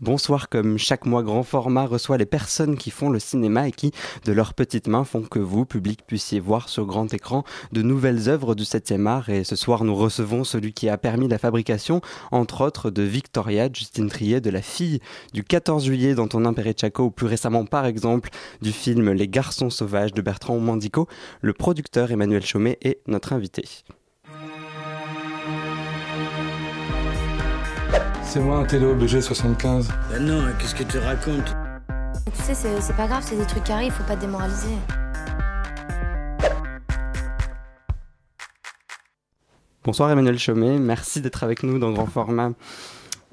Bonsoir, comme chaque mois, Grand Format reçoit les personnes qui font le cinéma et qui, de leurs petites mains, font que vous, public, puissiez voir sur grand écran de nouvelles œuvres du 7e art. Et ce soir, nous recevons celui qui a permis la fabrication, entre autres, de Victoria, Justine Trier, de la fille du 14 juillet d'Antonin Perret-Chaco, ou plus récemment, par exemple, du film Les Garçons Sauvages de Bertrand Mandico. Le producteur Emmanuel Chaumet est notre invité. C'est moi un télo BG75. Ben non, qu'est-ce que tu racontes Tu sais, c'est pas grave, c'est des trucs qui arrivent, faut pas te démoraliser. Bonsoir Emmanuel Chaumet, merci d'être avec nous dans Grand Format.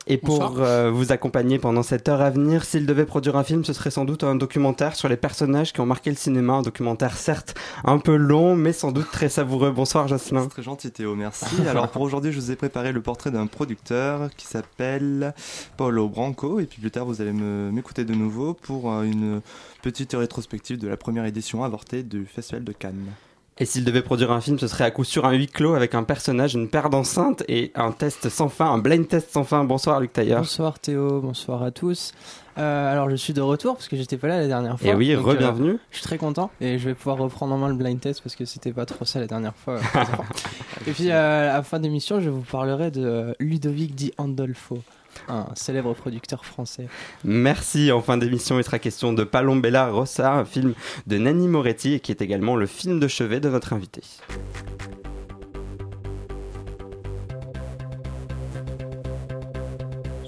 Et pour euh, vous accompagner pendant cette heure à venir, s'il devait produire un film, ce serait sans doute un documentaire sur les personnages qui ont marqué le cinéma. Un documentaire certes un peu long, mais sans doute très savoureux. Bonsoir Jocelyn. C'est très gentil Théo, merci. Alors pour aujourd'hui, je vous ai préparé le portrait d'un producteur qui s'appelle Paulo Branco. Et puis plus tard, vous allez m'écouter de nouveau pour euh, une petite rétrospective de la première édition avortée du Festival de Cannes. Et s'il devait produire un film, ce serait à coup sûr un huis clos avec un personnage, une paire d'enceintes et un test sans fin, un blind test sans fin. Bonsoir Luc Tailleur. Bonsoir Théo, bonsoir à tous. Euh, alors je suis de retour parce que j'étais pas là la dernière fois. Et oui, re-bienvenue. Euh, je suis très content et je vais pouvoir reprendre en main le blind test parce que c'était pas trop ça la dernière fois. et puis euh, à la fin d'émission, je vous parlerai de Ludovic Di Andolfo un célèbre producteur français. Merci. En fin d'émission, il sera question de Palombella Rossa, un film de Nanni Moretti, qui est également le film de chevet de notre invité.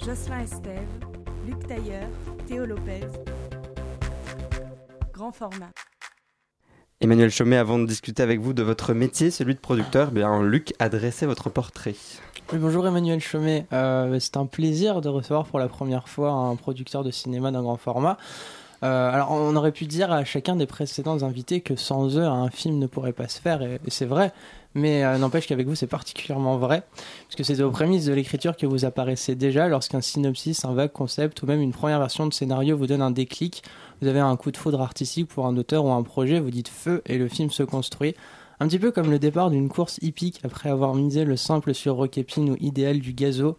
Jocelyn Estève, Luc Tailleur, Théo Lopez. Grand format. Emmanuel Chaumet, avant de discuter avec vous de votre métier, celui de producteur, bien Luc a dressé votre portrait. Oui, bonjour Emmanuel Chaumet. Euh, c'est un plaisir de recevoir pour la première fois un producteur de cinéma d'un grand format. Euh, alors, on aurait pu dire à chacun des précédents invités que sans eux, un film ne pourrait pas se faire, et, c'est vrai. Mais euh, n'empêche qu'avec vous, c'est particulièrement vrai, puisque c'est aux prémices de l'écriture que vous apparaissez déjà lorsqu'un synopsis, un vague concept ou même une première version de scénario vous donne un déclic vous avez un coup de foudre artistique pour un auteur ou un projet, vous dites feu et le film se construit. Un petit peu comme le départ d'une course hippique après avoir misé le simple sur Rocképine ou idéal du gazo.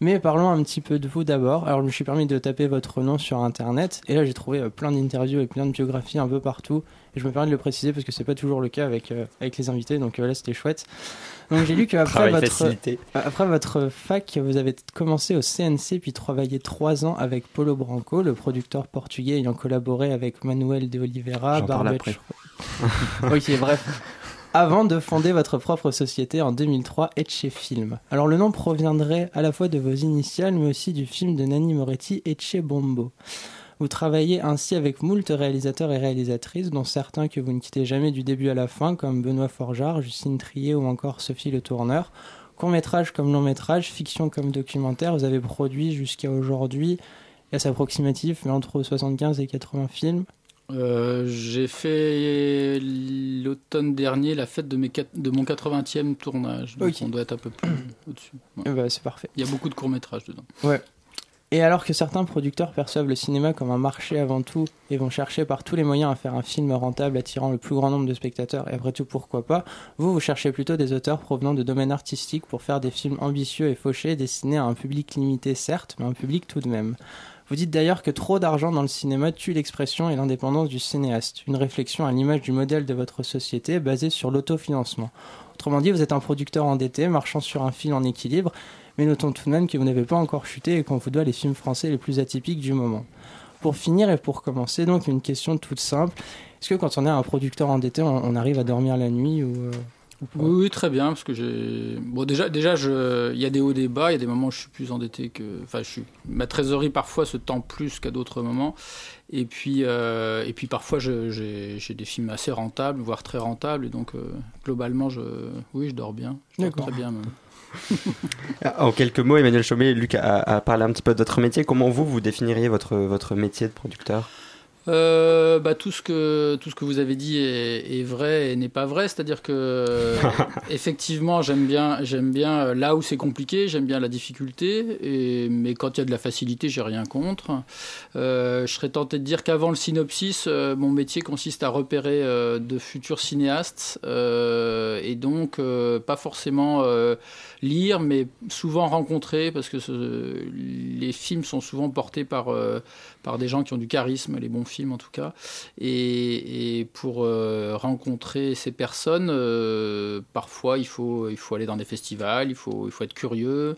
Mais parlons un petit peu de vous d'abord. Alors je me suis permis de taper votre nom sur internet et là j'ai trouvé euh, plein d'interviews et plein de biographies un peu partout. Et je me permets de le préciser parce que c'est pas toujours le cas avec, euh, avec les invités, donc euh, là c'était chouette. Donc j'ai lu qu'après votre, après votre fac, vous avez commencé au CNC puis travaillé trois ans avec Polo Branco, le producteur portugais ayant collaboré avec Manuel de Oliveira, Barbet. ok, bref avant de fonder votre propre société en 2003, Etche Film. Alors le nom proviendrait à la fois de vos initiales, mais aussi du film de Nanni Moretti, Etche Bombo. Vous travaillez ainsi avec moult réalisateurs et réalisatrices, dont certains que vous ne quittez jamais du début à la fin, comme Benoît Forgeard, Justine Trier ou encore Sophie Le Tourneur. Court métrage comme long métrage, fiction comme documentaire, vous avez produit jusqu'à aujourd'hui, assez approximatif, mais entre 75 et 80 films. Euh, j'ai fait l'automne dernier la fête de, mes, de mon 80e tournage. Donc on doit être un peu plus au-dessus. Eh ben, c'est parfait. Il y a beaucoup de courts-métrages dedans. Ouais. Et alors que certains producteurs perçoivent le cinéma comme un marché avant tout et vont chercher par tous les moyens à faire un film rentable attirant le plus grand nombre de spectateurs, et après tout pourquoi pas, vous, vous cherchez plutôt des auteurs provenant de domaines artistiques pour faire des films ambitieux et fauchés destinés à un public limité certes, mais un public tout de même. Vous dites d'ailleurs que trop d'argent dans le cinéma tue l'expression et l'indépendance du cinéaste, une réflexion à l'image du modèle de votre société basée sur l'autofinancement. Autrement dit, vous êtes un producteur endetté, marchant sur un fil en équilibre, mais notons tout de même que vous n'avez pas encore chuté et qu'on vous doit les films français les plus atypiques du moment. Pour finir et pour commencer, donc une question toute simple. Est-ce que quand on est un producteur endetté, on, arrive à dormir la nuit ou, euh, oui, très bien, parce que j'ai. Bon, déjà, déjà, il y a des hauts, des bas. Il y a des moments où je suis plus endetté que. Enfin, je suis. Ma trésorerie parfois se tend plus qu'à d'autres moments. Et puis, euh, et puis parfois, j'ai des films assez rentables, voire très rentables. Et donc, euh, globalement, je, oui, je dors bien. Je dors très bien même. en quelques mots, Emmanuel Chaumet, Luc a, a, parlé un petit peu de votre métier. Comment vous, vous définiriez votre, votre métier de producteur? Euh, bah, tout, ce que, tout ce que vous avez dit est, est vrai et n'est pas vrai. C'est-à-dire que, effectivement, j'aime bien, j'aime bien euh, là où c'est compliqué, j'aime bien la difficulté. Et, mais quand il y a de la facilité, j'ai rien contre. Euh, je serais tenté de dire qu'avant le synopsis, euh, mon métier consiste à repérer euh, de futurs cinéastes. euh, et donc, euh, pas forcément euh, lire, mais souvent rencontrer, parce que ce- les films sont souvent portés par, euh, par des gens qui ont du charisme, les bons films en tout cas. Et, et pour euh, rencontrer ces personnes, euh, parfois il faut, il faut aller dans des festivals, il faut, il faut être curieux.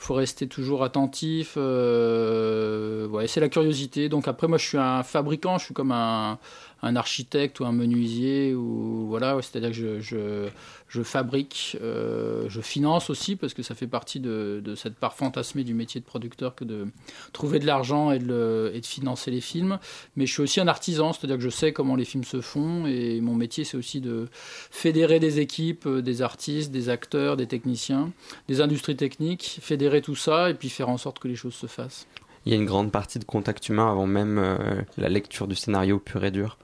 Il faut rester toujours attentif. euh, ouais, c'est la curiosité. Donc après, moi, je suis un fabricant. Je suis comme un, un architecte ou un menuisier ou voilà. C'est-à-dire que je, fabrique, euh, je finance aussi parce que ça fait partie de, cette part fantasmée du métier de producteur que de trouver de l'argent et, de le- et de financer les films. Mais je suis aussi un artisan, c'est-à-dire que je sais comment les films se font et mon métier, c'est aussi de fédérer des équipes, euh, des artistes, des acteurs, des techniciens, des industries techniques, fédérer tout ça et puis faire en sorte que les choses se fassent. Il y a une grande partie de contact humain avant même euh, la lecture du scénario pur et dur.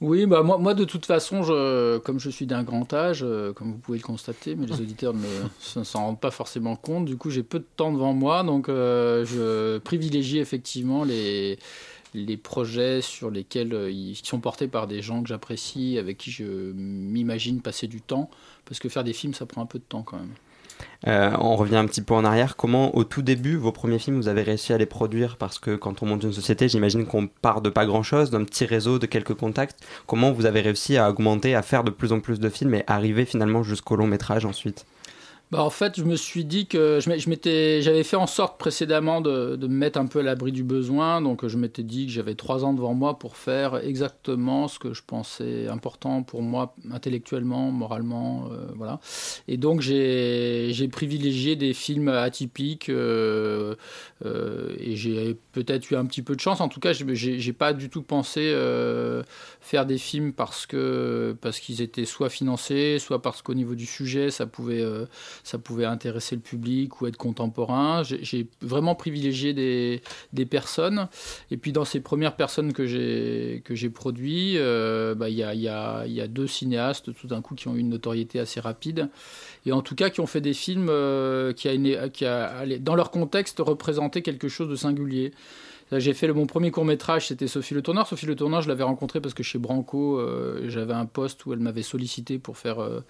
Oui, bah moi, moi de toute façon, je, comme je suis d'un grand âge, euh, comme vous pouvez le constater, mais les auditeurs ne s'en rendent pas forcément compte, du coup j'ai peu de temps devant moi, donc euh, je privilégie effectivement les, les projets sur lesquels euh, ils sont portés par des gens que j'apprécie, avec qui je m'imagine passer du temps, parce que faire des films, ça prend un peu de temps quand même. Euh, on revient un petit peu en arrière. Comment, au tout début, vos premiers films, vous avez réussi à les produire? Parce que quand on monte une société, j'imagine qu'on part de pas grand-chose, d'un petit réseau, de quelques contacts. Comment vous avez réussi à augmenter, à faire de plus en plus de films et arriver finalement jusqu'au long métrage ensuite? Bah, en fait, je me suis dit que je m'étais, j'avais fait en sorte précédemment de, me mettre un peu à l'abri du besoin. Donc, je m'étais dit que j'avais trois ans devant moi pour faire exactement ce que je pensais important pour moi, intellectuellement, moralement, euh, voilà. Et donc, j'ai, privilégié des films atypiques euh, euh, et j'ai peut-être eu un petit peu de chance. En tout cas, j'ai, pas du tout pensé faire des films parce que parce qu'ils étaient soit financés, soit parce qu'au niveau du sujet, ça pouvait ça pouvait intéresser le public ou être contemporain. J'ai vraiment privilégié des, des personnes. Et puis dans ces premières personnes que j'ai que j'ai euh, bah, il y, a, y, a, y a deux cinéastes tout d'un coup qui ont eu une notoriété assez rapide et en tout cas qui ont fait des films euh, qui, a qui a, dans leur contexte représenté quelque chose de singulier. Là, J'ai fait mon premier court métrage, c'était Sophie Le Tourneur. Sophie Le Tourneur, je l'avais rencontrée parce que chez Branco, euh, j'avais un poste où elle m'avait sollicité pour euh,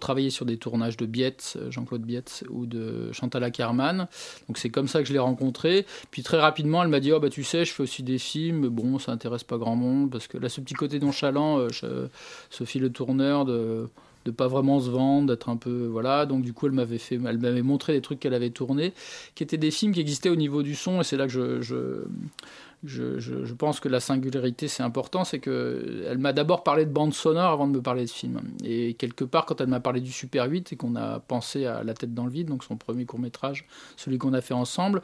travailler sur des tournages de Biette, euh, Jean-Claude Biette ou de Chantal Ackerman. Donc c'est comme ça que je l'ai rencontrée. Puis très rapidement, elle m'a dit, oh bah tu sais, je fais aussi des films. Bon, ça intéresse pas grand monde parce que là, ce petit côté nonchalant, euh, Sophie Le Tourneur de de pas vraiment se vendre, d'être un peu voilà. Donc du coup, elle m'avait fait, elle m'avait montré des trucs qu'elle avait tournés, qui étaient des films qui existaient au niveau du son. Et c'est là que je, je je, pense que la singularité c'est important, c'est que elle m'a d'abord parlé de bande sonore avant de me parler de film. Et quelque part, quand elle m'a parlé du Super 8 et qu'on a pensé à La tête dans le vide, donc son premier court métrage, celui qu'on a fait ensemble,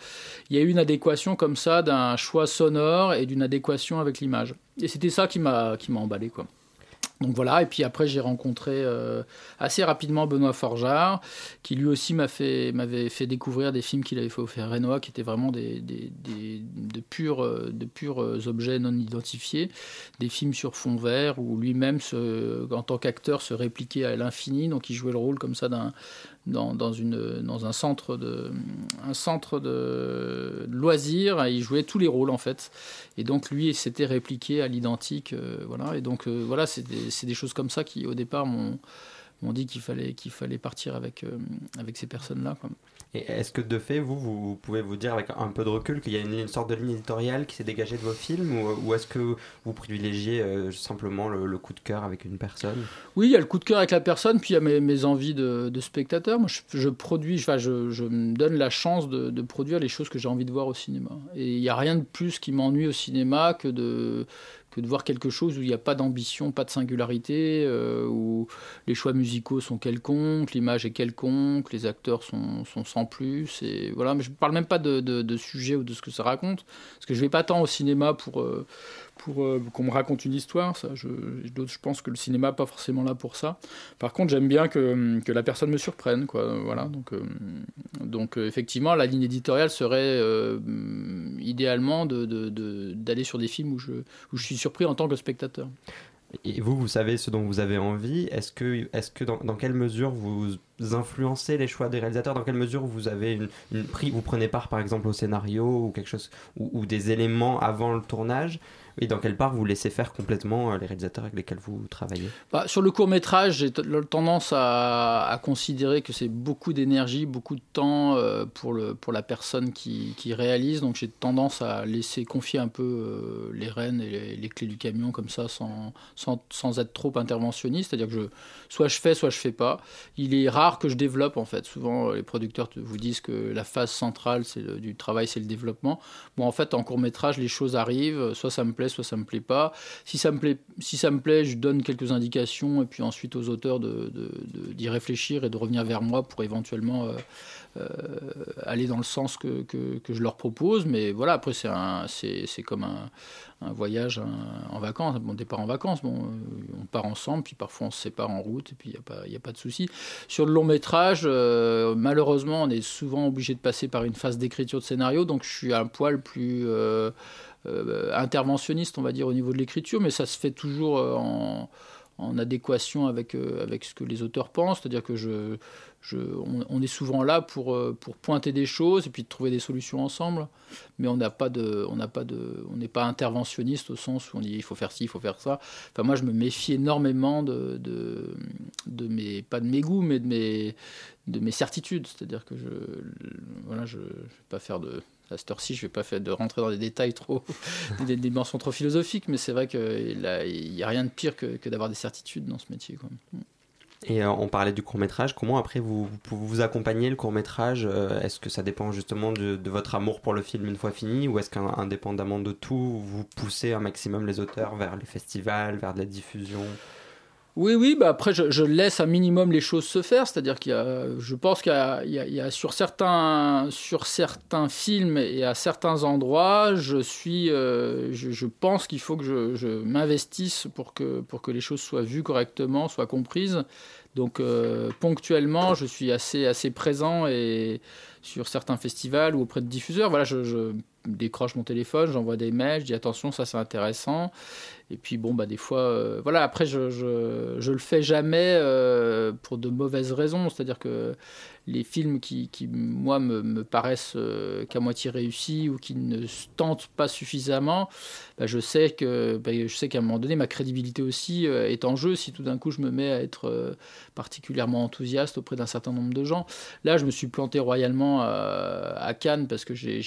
il y a eu une adéquation comme ça d'un choix sonore et d'une adéquation avec l'image. Et c'était ça qui m'a qui m'a emballé quoi. Donc voilà, et puis après j'ai rencontré euh, assez rapidement Benoît Forjard, qui lui aussi m'a fait, m'avait fait découvrir des films qu'il avait fait au Renoir, qui étaient vraiment des, des, des- de, purs, euh, de purs euh, objets non identifiés, des films sur fond vert, où lui-même, en tant qu'acteur, se répliquait à l'infini, donc il jouait le rôle comme ça d'un, dans, dans, une, dans un centre de, un centre de loisirs, il jouait tous les rôles en fait. Et donc lui, s'était répliqué à l'identique, euh, voilà. Et donc euh, voilà, c'est des, des choses comme ça qui au départ m'ont m'ont dit qu'il fallait qu'il fallait partir avec euh, avec ces personnes-là. Et est-ce que de fait, vous, vous pouvez vous dire avec un peu de recul qu'il y a une, sorte de ligne éditoriale qui s'est dégagée de vos films ou, est-ce que vous privilégiez euh, simplement le, coup de cœur avec une personne? Oui, il y a le coup de cœur avec la personne, puis il y a mes, envies de, de spectateur. Moi, je, je produis, enfin, je, je me donne la chance de, de produire les choses que j'ai envie de voir au cinéma. Et il n'y a rien de plus qui m'ennuie au cinéma que de, que de voir quelque chose où il n'y a pas d'ambition, pas de singularité, euh, où les choix musicaux sont quelconques, l'image est quelconque, les acteurs sont, sont sans plus. Et voilà, mais je ne parle même pas de, de, sujet ou de ce que ça raconte, parce que je ne vais pas tant au cinéma pour. euh, pour euh, qu'on me raconte une histoire. Ça, je, je pense que le cinéma n'est pas forcément là pour ça. Par contre, j'aime bien que, que la personne me surprenne. Quoi, voilà, donc, donc effectivement, la ligne éditoriale serait idéalement d'aller de, sur des films où je, où je suis surpris en tant que spectateur. Et vous, vous savez ce dont vous avez envie. Est-ce que, est que dans, quelle mesure vous influencez les choix des réalisateurs? Dans quelle mesure vous avez une, une vous prenez part par exemple au scénario ou quelque chose ou des éléments avant le tournage? Et dans quelle part vous laissez faire complètement euh, les réalisateurs avec lesquels vous travaillez? Bah, Sur le court métrage, j'ai tendance à, considérer que c'est beaucoup d'énergie, beaucoup de temps euh, pour, le, pour la personne qui, qui réalise. Donc j'ai tendance à laisser confier un peu euh, les rênes et les, clés du camion comme ça sans, sans, être trop interventionniste. C'est-à-dire que je, soit je fais, soit je fais pas. Il est rare que je développe en fait. Souvent les producteurs vous disent que la phase centrale le, du travail c'est le développement. Bon en fait en court métrage les choses arrivent, soit ça me plaît soit ça me plaît pas. Si ça me plaît, si ça me plaît, je donne quelques indications et puis ensuite aux auteurs d'y de, réfléchir et de revenir vers moi pour éventuellement euh, euh, aller dans le sens que, que, que, je leur propose. Mais voilà, après c'est comme un, un voyage un, en vacances, bon départ en vacances, bon, euh, on part ensemble, puis parfois on se sépare en route, et puis il n'y a, pas, a pas de souci. Sur le long métrage, malheureusement, on est souvent obligé de passer par une phase d'écriture de scénario, donc je suis un poil plus interventionniste, on va dire, au niveau de l'écriture, mais ça se fait toujours euh, en, adéquation avec, euh, avec ce que les auteurs pensent, c'est-à-dire que je, je, on, on, est souvent là pour, pour pointer des choses et puis de trouver des solutions ensemble, mais on n'a pas de, on n'a pas de, on n'est pas interventionniste au sens où on dit il faut faire ci, il faut faire ça. Enfin moi je me méfie énormément de, de, de mes, pas de mes goûts, mais de mes, de mes certitudes, c'est-à-dire que je, voilà, je, je vais pas faire de à cette heure-ci, je ne vais pas faire de rentrer dans des détails trop, des, dimensions trop philosophiques, mais c'est vrai qu'il n'y a rien de pire que, d'avoir des certitudes dans ce métier. Et euh, on parlait du court métrage. Comment après vous vous, vous accompagnez le court métrage euh, Est-ce que ça dépend justement de, de, votre amour pour le film une fois fini, ou est-ce qu'indépendamment de tout, vous poussez un maximum les auteurs vers les festivals, vers de la diffusion? Oui, oui, bah après je, laisse un minimum les choses se faire, c'est-à-dire qu'il y a, je pense qu'il y, y, y a, sur certains, sur certains films et à certains endroits, je suis, euh, je, pense qu'il faut que je, m'investisse pour que, pour que les choses soient vues correctement, soient comprises. Donc euh, ponctuellement, je suis assez, assez présent et sur certains festivals ou auprès de diffuseurs. Voilà, je décroche mon téléphone, j'envoie des mails, je dis attention, ça c'est intéressant. Et puis bon, bah des fois, euh, voilà, après je, je, je le fais jamais euh, pour de mauvaises raisons, c'est-à-dire que les films qui, qui moi, me, me paraissent euh, qu'à moitié réussis ou qui ne tentent pas suffisamment, bah, je sais que bah, je sais qu'à un moment donné, ma crédibilité aussi est en jeu si tout d'un coup je me mets à être particulièrement enthousiaste auprès d'un certain nombre de gens. Là, je me suis planté royalement à, Cannes parce que j'ai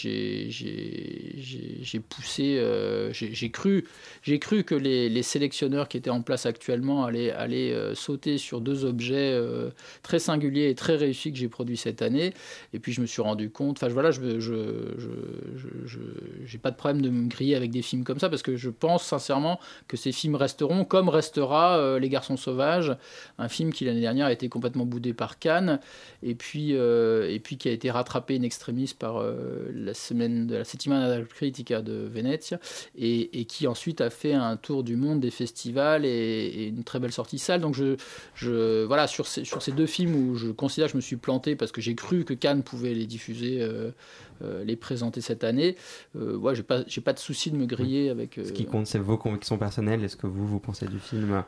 poussé, j'ai cru, j'ai cru que les, sélectionneurs qui étaient en place actuellement allaient, allaient euh, sauter sur deux objets euh, très singuliers et très réussis que j'ai produits cette année. Et puis je me suis rendu compte, enfin voilà, je n'ai je, je, pas de problème de me griller avec des films comme ça parce que je pense sincèrement que ces films resteront comme restera euh, Les Garçons Sauvages, un film qui l'année dernière a été complètement boudé par Cannes et puis, et puis qui a été rattrapé in extremis par la semaine de la Settimana Critica de Venezia et, et, qui ensuite a fait un tour du monde des festivals et, et une très belle sortie salle. Donc je, je voilà sur ces, sur ces deux films où je considère que je me suis planté parce que j'ai cru que Cannes pouvait les diffuser. Euh, euh, les présenter cette année. Euh, ouais, j'ai pas, j'ai pas de souci de me griller avec. Euh... Ce qui compte, c'est vos convictions personnelles. Est-ce que vous, vous pensez du film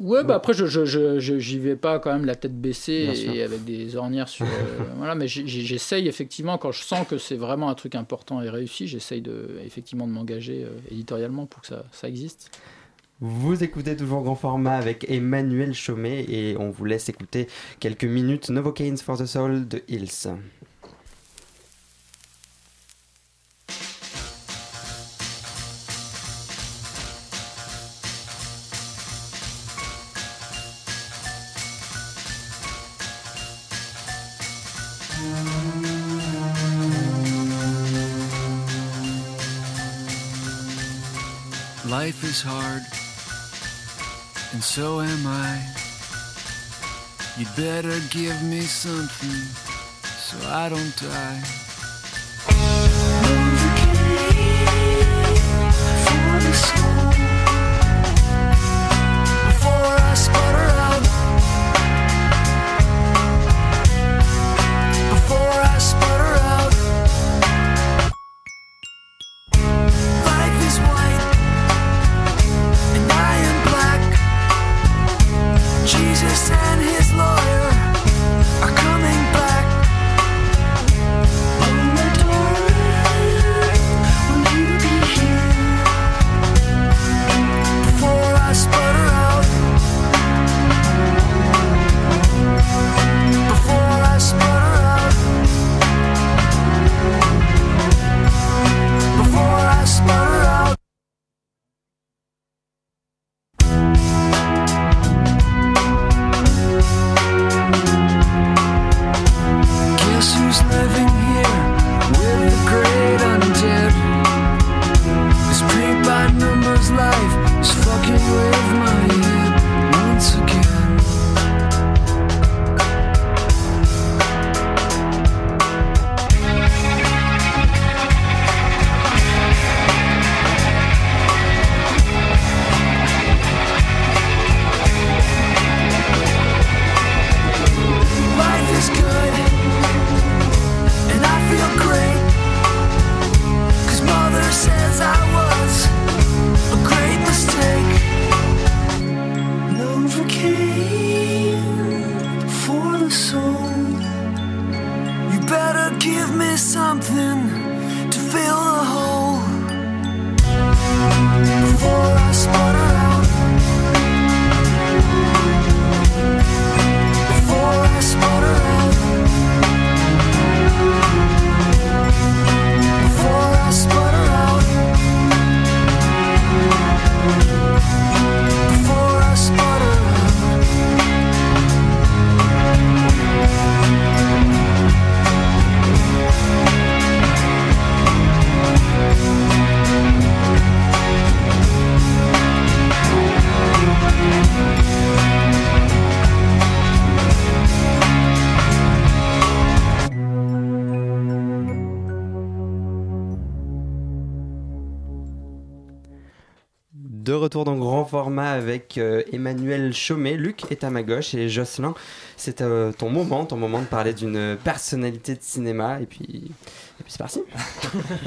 ouais, bah après, je, je, je, j'y vais pas quand même la tête baissée et avec des ornières sur. euh, voilà, mais j'essaye effectivement, quand je sens que c'est vraiment un truc important et réussi, j'essaye de, effectivement de m'engager euh, éditorialement pour que ça, ça existe. Vous écoutez toujours grand format avec Emmanuel Chaumet et on vous laisse écouter quelques minutes Novocaines for the Soul de Hills. Life is hard, and so am I. You'd better give me something so I don't die. Retour dans grand format avec euh, Emmanuel Chaumet, Luc est à ma gauche et Jocelyn, c'est euh, ton moment, ton moment de parler d'une personnalité de cinéma. Et puis, et puis c'est parti.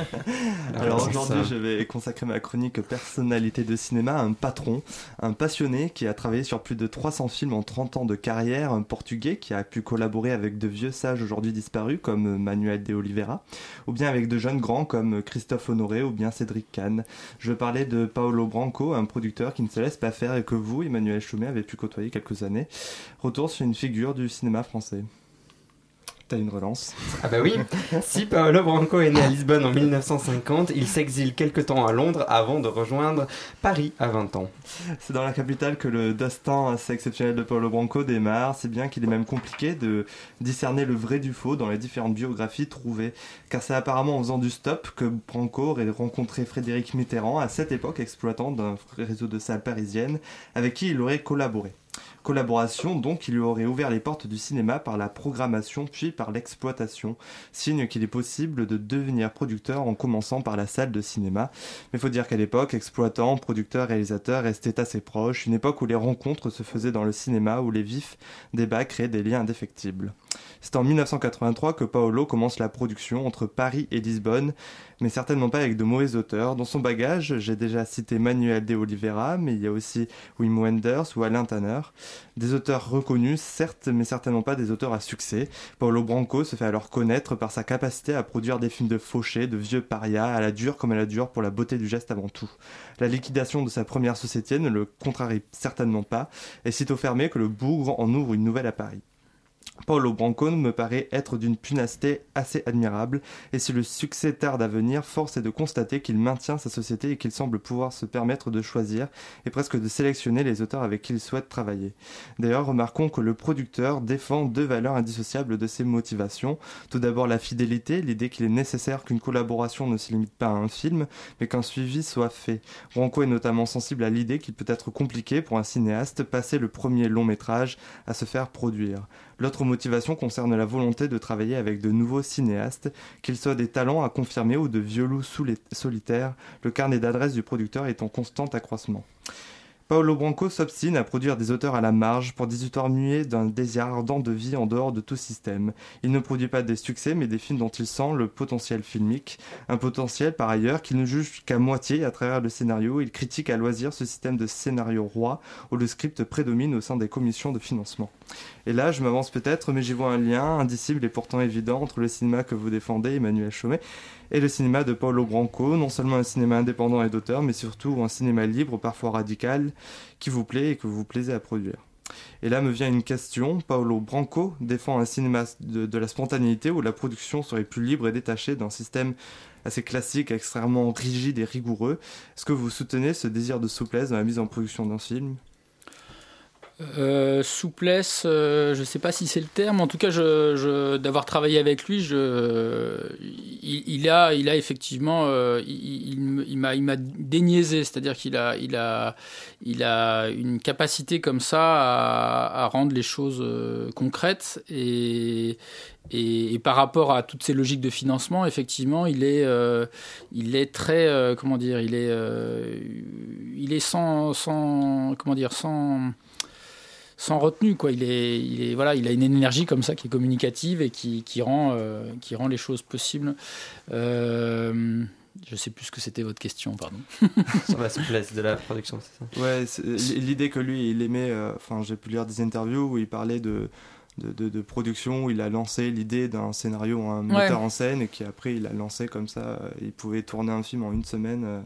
Alors aujourd'hui, je vais consacrer ma chronique personnalité de cinéma à un patron, un passionné qui a travaillé sur plus de 300 films en 30 ans de carrière, un portugais qui a pu collaborer avec de vieux sages aujourd'hui disparus comme Manuel de Oliveira, ou bien avec de jeunes grands comme Christophe Honoré ou bien Cédric Kahn. Je veux parler de Paolo Branco, un producteur qui ne se laisse pas faire et que vous, Emmanuel Chaumet, avez pu côtoyer quelques années. Retour sur une figure du cinéma français. T'as une relance. Ah bah oui, si Paolo Branco est né à Lisbonne en 1950, il s'exile quelque temps à Londres avant de rejoindre Paris à 20 ans. C'est dans la capitale que le destin assez exceptionnel de Paulo Branco démarre, c'est bien qu'il est même compliqué de discerner le vrai du faux dans les différentes biographies trouvées, car c'est apparemment en faisant du stop que Branco aurait rencontré Frédéric Mitterrand, à cette époque exploitant d'un réseau de salles parisiennes, avec qui il aurait collaboré. Collaboration donc qui lui aurait ouvert les portes du cinéma par la programmation puis par l'exploitation, signe qu'il est possible de devenir producteur en commençant par la salle de cinéma. Mais faut dire qu'à l'époque, exploitant, producteur, réalisateur restaient assez proches, une époque où les rencontres se faisaient dans le cinéma, où les vifs débats créaient des liens indéfectibles. C'est en 1983 que Paolo commence la production entre Paris et Lisbonne, mais certainement pas avec de mauvais auteurs. Dans son bagage, j'ai déjà cité Manuel de Oliveira, mais il y a aussi Wim Wenders ou Alain Tanner. Des auteurs reconnus, certes, mais certainement pas des auteurs à succès. Paolo Branco se fait alors connaître par sa capacité à produire des films de fauchés, de vieux parias, à la dure comme à la dure pour la beauté du geste avant tout. La liquidation de sa première société ne le contrarie certainement pas, et sitôt fermé que le bougre en ouvre une nouvelle à Paris. Paulo Branco me paraît être d'une punacité assez admirable, et si le succès tarde à venir, force est de constater qu'il maintient sa société et qu'il semble pouvoir se permettre de choisir et presque de sélectionner les auteurs avec qui il souhaite travailler. D'ailleurs, remarquons que le producteur défend deux valeurs indissociables de ses motivations. Tout d'abord la fidélité, l'idée qu'il est nécessaire qu'une collaboration ne se limite pas à un film, mais qu'un suivi soit fait. Branco est notamment sensible à l'idée qu'il peut être compliqué pour un cinéaste passer le premier long métrage à se faire produire. L'autre motivation concerne la volonté de travailler avec de nouveaux cinéastes, qu'ils soient des talents à confirmer ou de vieux loups solitaires, le carnet d'adresses du producteur est en constant accroissement. Paolo Branco s'obstine à produire des auteurs à la marge pour des auteurs muets d'un désir ardent de vie en dehors de tout système. Il ne produit pas des succès mais des films dont il sent le potentiel filmique, un potentiel par ailleurs qu'il ne juge qu'à moitié à travers le scénario. Il critique à loisir ce système de scénario roi où le script prédomine au sein des commissions de financement. Et là, je m'avance peut-être, mais j'y vois un lien indicible et pourtant évident entre le cinéma que vous défendez, Emmanuel Chaumet, et le cinéma de Paulo Branco, non seulement un cinéma indépendant et d'auteur, mais surtout un cinéma libre, parfois radical, qui vous plaît et que vous plaisez à produire. Et là me vient une question. Paolo Branco défend un cinéma de la spontanéité où la production serait plus libre et détachée d'un système assez classique, extrêmement rigide et rigoureux. Est-ce que vous soutenez ce désir de souplesse dans la mise en production d'un film? Euh, souplesse, euh, je sais pas si c'est le terme. En tout cas, d'avoir travaillé avec lui, il, a, effectivement, euh, il, m'a, déniaisé. C'est-à-dire qu'il a, une capacité comme ça à, rendre les choses concrètes et, par rapport à toutes ces logiques de financement, effectivement, il est, très, comment dire, il est, il sans, sans, comment dire, sans sans retenue quoi. Il est il est voilà il a une énergie comme ça qui est communicative et qui, qui rend euh, qui rend les choses possibles. Euh, je sais plus ce que c'était votre question pardon. Sur la souplesse de la production, c'est ça? Ouais, l'idée que lui, il aimait, euh, enfin j'ai pu lire des interviews où il parlait de, de, de- de production où il a lancé l'idée d'un scénario un metteur en scène et qui après il a lancé comme ça. euh, Il pouvait tourner un film en une semaine.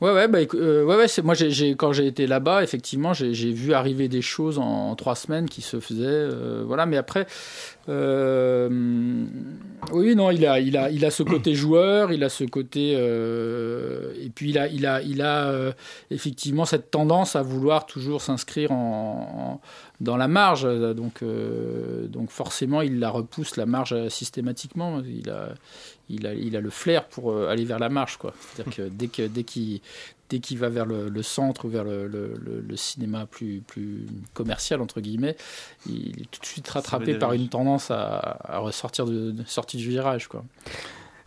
Ouais, ouais, bah, euh, ouais, ouais, c'est, moi, j'ai, j'ai- quand j'ai été là-bas, effectivement, j'ai, vu arriver des choses en, en trois semaines qui se faisaient, euh, voilà. Mais après, euh, oui, non, il a, il a, il a ce côté joueur, il a ce côté, euh, et puis il a, il a, il a effectivement cette tendance à vouloir toujours s'inscrire en, en- dans la marge. Donc, donc forcément, il la repousse la marge systématiquement. Il a, il a, il a le flair pour euh, aller vers la marche, quoi. C'est-à-dire que dès que dès qu'il dès qu'il va vers le, le centre ou vers le, le- le- le cinéma plus plus commercial entre guillemets, il est tout de suite rattrapé par une tendance à, à ressortir de, de sortie du virage, quoi.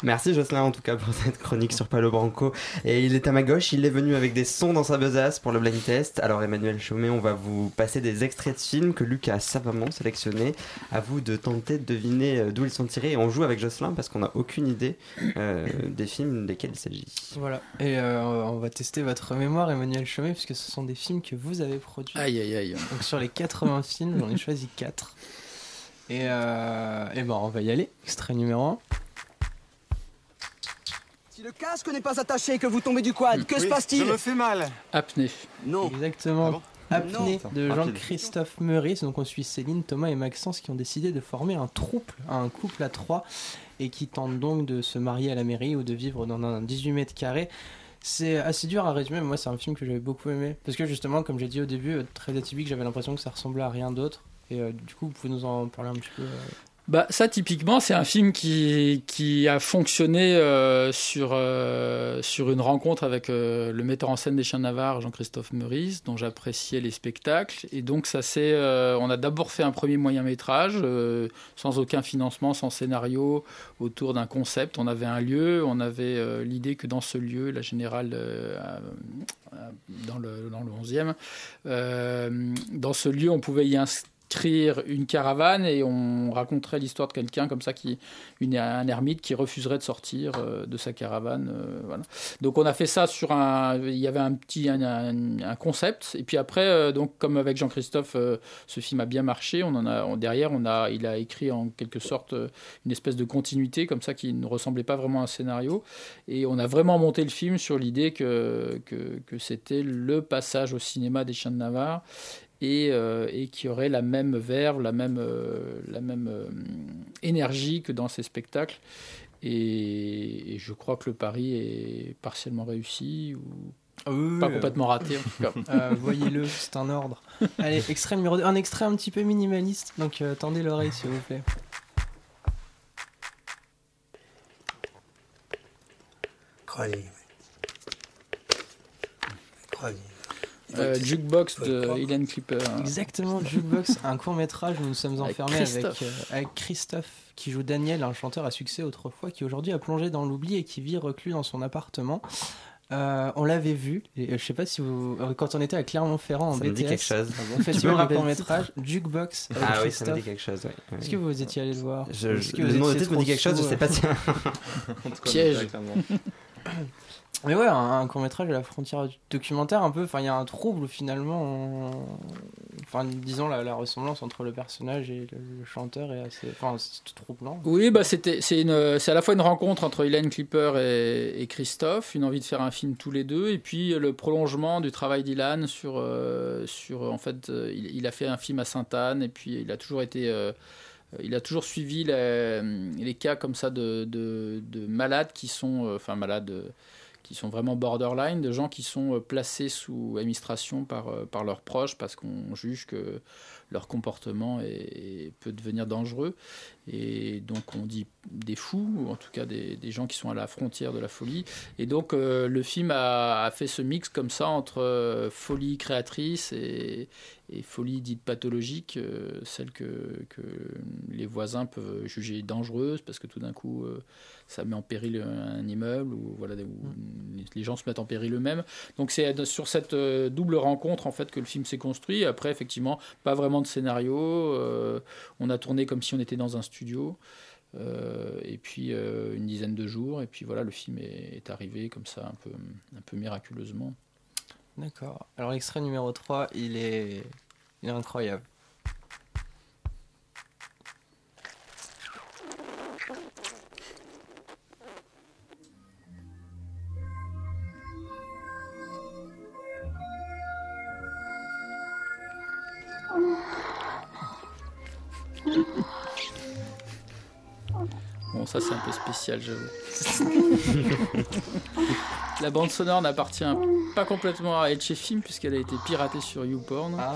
Merci Jocelyn en tout cas pour cette chronique sur Palo Branco. Et il est à ma gauche, il est venu avec des sons dans sa besace pour le blind test. Alors Emmanuel Chaumet, on va vous passer des extraits de films que Luc a savamment sélectionnés. À vous de tenter de deviner euh, d'où ils sont tirés. Et on joue avec Jocelyn parce qu'on n'a aucune idée euh, des films desquels il s'agit. Voilà. Et euh, on va tester votre mémoire, Emmanuel Chomet, puisque ce sont des films que vous avez produits. Aïe aïe aïe. Donc sur les 80 films, j'en ai choisi 4. Et, euh, et ben on va y aller. Extrait numéro 1. Si le casque n'est pas attaché et que vous tombez du quad, que se passe-t-il Je me fais mal. Apnée. Non. Exactement. Apnée Non. de. Jean-Christophe Meurice. Donc on suit Céline, Thomas et Maxence qui ont décidé de former un trouble, un couple à trois, et qui tentent donc de se marier à la mairie ou de vivre dans un 18 mètres carrés. C'est assez dur à résumer, mais moi c'est un film que j'avais beaucoup aimé. Parce que justement, comme j'ai dit au début, euh, très atypique, j'avais l'impression que ça ressemblait à rien d'autre. Et euh, du coup, vous pouvez nous en parler un petit peu euh, Bah, ça, typiquement, c'est un film qui, qui a fonctionné euh, sur, euh, sur une rencontre avec euh, le metteur en scène des Chiens de Navarre, Jean-Christophe Meurice, dont j'appréciais les spectacles. Et donc, ça on a d'abord fait un premier moyen métrage, sans aucun financement, sans scénario, autour d'un concept. On avait un lieu, on avait l'idée que dans ce lieu, la générale dans, le, dans le 11e, euh, dans ce lieu, on pouvait y inscrire une caravane et on raconterait l'histoire de quelqu'un comme ça qui une, un ermite qui refuserait de sortir euh, de sa caravane euh, voilà. Donc on a fait ça sur un il y avait un petit un, concept et puis après euh, donc comme avec Jean-Christophe ce film a bien marché on en a derrière on a il a écrit en quelque sorte une espèce de continuité comme ça qui ne ressemblait pas vraiment à un scénario et on a vraiment monté le film sur l'idée que, que c'était le passage au cinéma des Chiens de Navarre et, euh, et qui aurait la même verve, la même, euh, la même euh, énergie que dans ces spectacles. Et, et je crois que le pari est partiellement réussi ou pas complètement raté en tout cas. Euh, Voyez-le, c'est un ordre. Allez, extrait numéro 2. Un extrait un petit peu minimaliste, donc euh, tendez l'oreille s'il vous plaît. Croyez. Croyez. Euh, Jukebox de Hélène Clipper. Exactement, Jukebox, un court métrage où nous sommes enfermés avec, Christophe. euh, avec Christophe qui joue Daniel, un chanteur à succès autrefois, qui aujourd'hui a plongé dans l'oubli et qui vit reclus dans son appartement. Euh, on l'avait vu, et euh, je sais pas si vous. Quand on était à Clermont-Ferrand en Ça me dit BTS, quelque chose. on fait un le métrage, Jukebox avec Ah oui, ça me Christophe. dit quelque chose. ouais. Ouais. Est-ce que vous étiez allé le voir? Je- je- que le vous nom de titre me dit quelque chose, je sous, sais pas si. Piège. Mais ouais, un, court métrage à la frontière documentaire un peu. Enfin, il y a un trouble finalement. en- Enfin, disons la, la ressemblance entre le personnage et le, chanteur est assez. Enfin, c'est troublant. Oui, bah c'était, c'est, à la fois une rencontre entre Hélène Clipper et, Christophe, une envie de faire un film tous les deux, et puis le prolongement du travail d'Ilan sur, euh, sur en fait, euh, il, a fait un film à Sainte-Anne, et puis il a toujours été, euh, il a toujours suivi les, cas comme ça de, de, de malades qui sont, euh, enfin malades. euh, qui sont vraiment borderline, de gens qui sont euh, placés sous administration par, par leurs proches parce qu'on juge que leur comportement est- est- peut devenir dangereux. Et donc on dit des fous, ou en tout cas des, des gens qui sont à la frontière de la folie. Et donc euh, le film a, a fait ce mix comme ça entre euh, folie créatrice et, et folie dite pathologique, euh, celle que, que les voisins peuvent juger dangereuse parce que tout d'un coup ça met en péril un, immeuble ou voilà où les gens se mettent en péril eux-mêmes. Donc c'est sur cette double rencontre en fait que le film s'est construit. Après effectivement pas vraiment de scénario, euh, on a tourné comme si on était dans un studio. Euh, et puis euh, une dizaine de jours, et puis voilà, le film est, est arrivé comme ça, un peu, un peu miraculeusement. D'accord. Alors, l'extrait numéro 3, il est, il est incroyable. la bande sonore n'appartient pas complètement à Elche Film puisqu'elle a été piratée sur YouPorn Ah.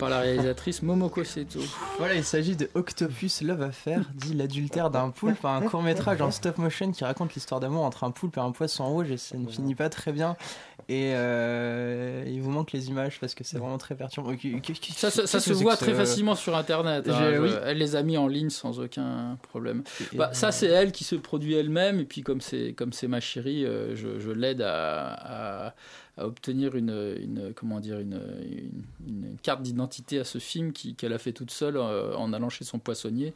par la réalisatrice Momoko Seto. Voilà, il s'agit de Octopus Love Affair, dit l'adultère d'un poulpe, un court métrage en stop motion qui raconte l'histoire d'amour entre un poulpe et un poisson rouge et ça ne finit pas très bien. Et euh, il vous manque les images parce que c'est vraiment très perturbant. Ça, ça- ça se voit très facilement sur internet. hein. J'ai- Je- oui. Elle les a mis en ligne sans aucun problème. Bah, ça, c'est elle qui se produit elle-même. Et puis, comme c'est comme c'est ma chérie, euh, je, je l'aide à, à- à obtenir une, une comment dire une, une- une carte d'identité à ce film qui- qu'elle a fait toute seule euh, en allant chez son poissonnier.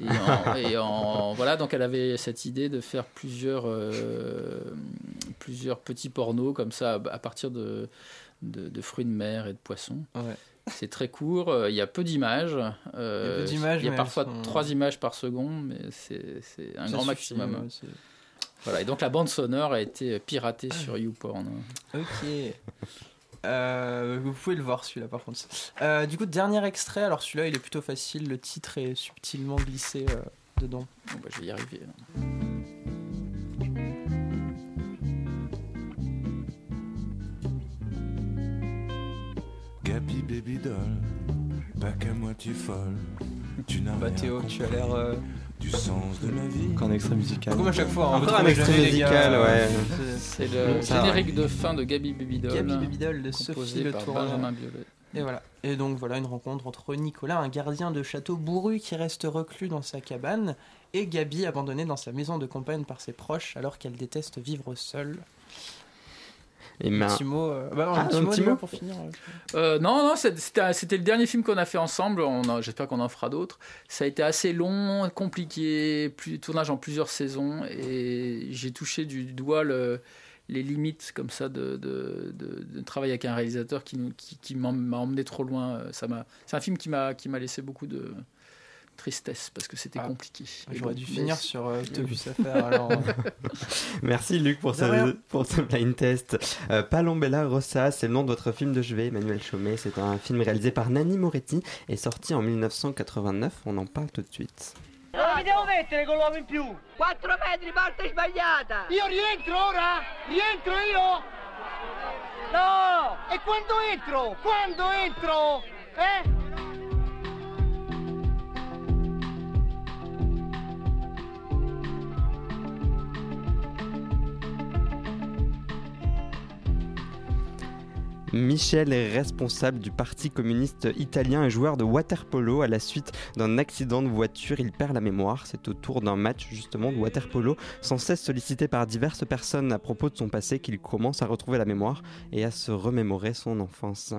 Et, en- et en- voilà, donc elle avait cette idée de faire plusieurs euh, plusieurs petits pornos comme ça à partir de, de, de fruits de mer et de poissons. Ouais. C'est très court, euh, il y a peu d'images. euh, Il y a il y parfois sont- trois images par seconde, mais c'est c'est un grand suffit, maximum. ouais, Voilà, et donc la bande sonore a été piratée sur YouPorn. Ok. Euh, vous pouvez le voir celui-là par contre. Euh, du coup, dernier extrait. Alors celui-là, il est plutôt facile. Le titre est subtilement glissé euh, dedans. Bon, bah, je vais y arriver. là. Gabi baby doll, pas qu'à moitié folle. Tu n'as Bah rien Théo, tu as l'air. Du sens de la vie. Encore un extrait musical. Comme à chaque fois. hein, Encore un extrait musical, ouais. c'est- le générique de fin de Gabi Baby Doll. Gabi Baby Doll de Sophie Le Tourneur. Benjamin Biolay. Et voilà. Et donc voilà une rencontre entre Nicolas, un gardien de château bourru qui reste reclus dans sa cabane, et Gabi abandonnée dans sa maison de campagne par ses proches alors qu'elle déteste vivre seule. Et Un petit mot. euh, bah non, Ah, un petit un mot, petit les gars, mot pour finir. euh. Euh, non, non, c'était le dernier film qu'on a fait ensemble. On a- J'espère qu'on en fera d'autres. Ça a été assez long, compliqué, plus, tournage en plusieurs saisons, et j'ai touché du doigt le- les limites comme ça de, de, de- de travailler avec un réalisateur qui, qui, m'a emmené trop loin. Ça m'a- C'est un film qui m'a qui m'a laissé beaucoup de tristesse parce que c'était Ah, compliqué. Et J'aurais dû finir sur euh, Octopus Affair. Alors, merci Luc pour ce, pour ce blind test. Euh, Palombella Rossa, c'est le nom de votre film de chevet, Emmanuel Chaumet. C'est un film réalisé par Nanni Moretti et sorti en 1989. On en parle tout de suite. Dove mi devo mettere con l'uovo in più? 4 metri, parte sbagliata! Io rientro ora? Rientro io? No! E quando entro? Quando entro? Eh? Michel est responsable du Parti communiste italien et joueur de waterpolo. À la suite d'un accident de voiture, il perd la mémoire. C'est au tour d'un match justement de waterpolo, sans cesse sollicité par diverses personnes à propos de son passé, qu'il commence à retrouver la mémoire et à se remémorer son enfance.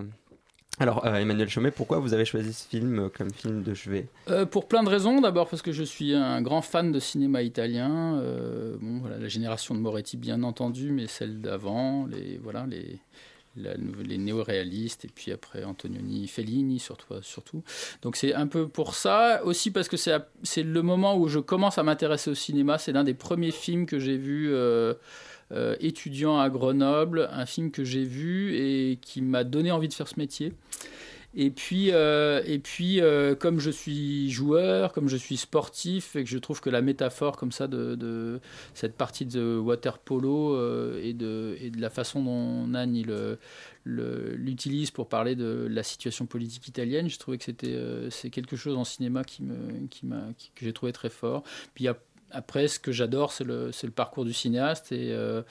Alors, euh, Emmanuel Chomet, pourquoi vous avez choisi ce film comme film de chevet? Euh, pour plein de raisons. D'abord parce que je suis un grand fan de cinéma italien. Euh, bon, voilà, la génération de Moretti, bien entendu, mais celle d'avant, les voilà, les la les néo-réalistes et puis après Antonioni, Fellini surtout. surtout. Donc c'est un peu pour ça. Aussi parce que c'est le moment où je commence à m'intéresser au cinéma. C'est l'un des premiers films que j'ai vu. euh, euh, étudiant à Grenoble, un film que j'ai vu et qui m'a donné envie de faire ce métier. Et puis, euh, et puis euh, comme je suis joueur, comme je suis sportif, et que je trouve que la métaphore comme ça de, cette partie de water polo euh, et, de, la façon dont le- l'utilise pour parler de la situation politique italienne, je trouvais que c'était c'est quelque chose en cinéma qui me, qui m'a, que j'ai trouvé très fort. Puis il y a après, ce que j'adore, c'est le, le parcours du cinéaste. Et, euh,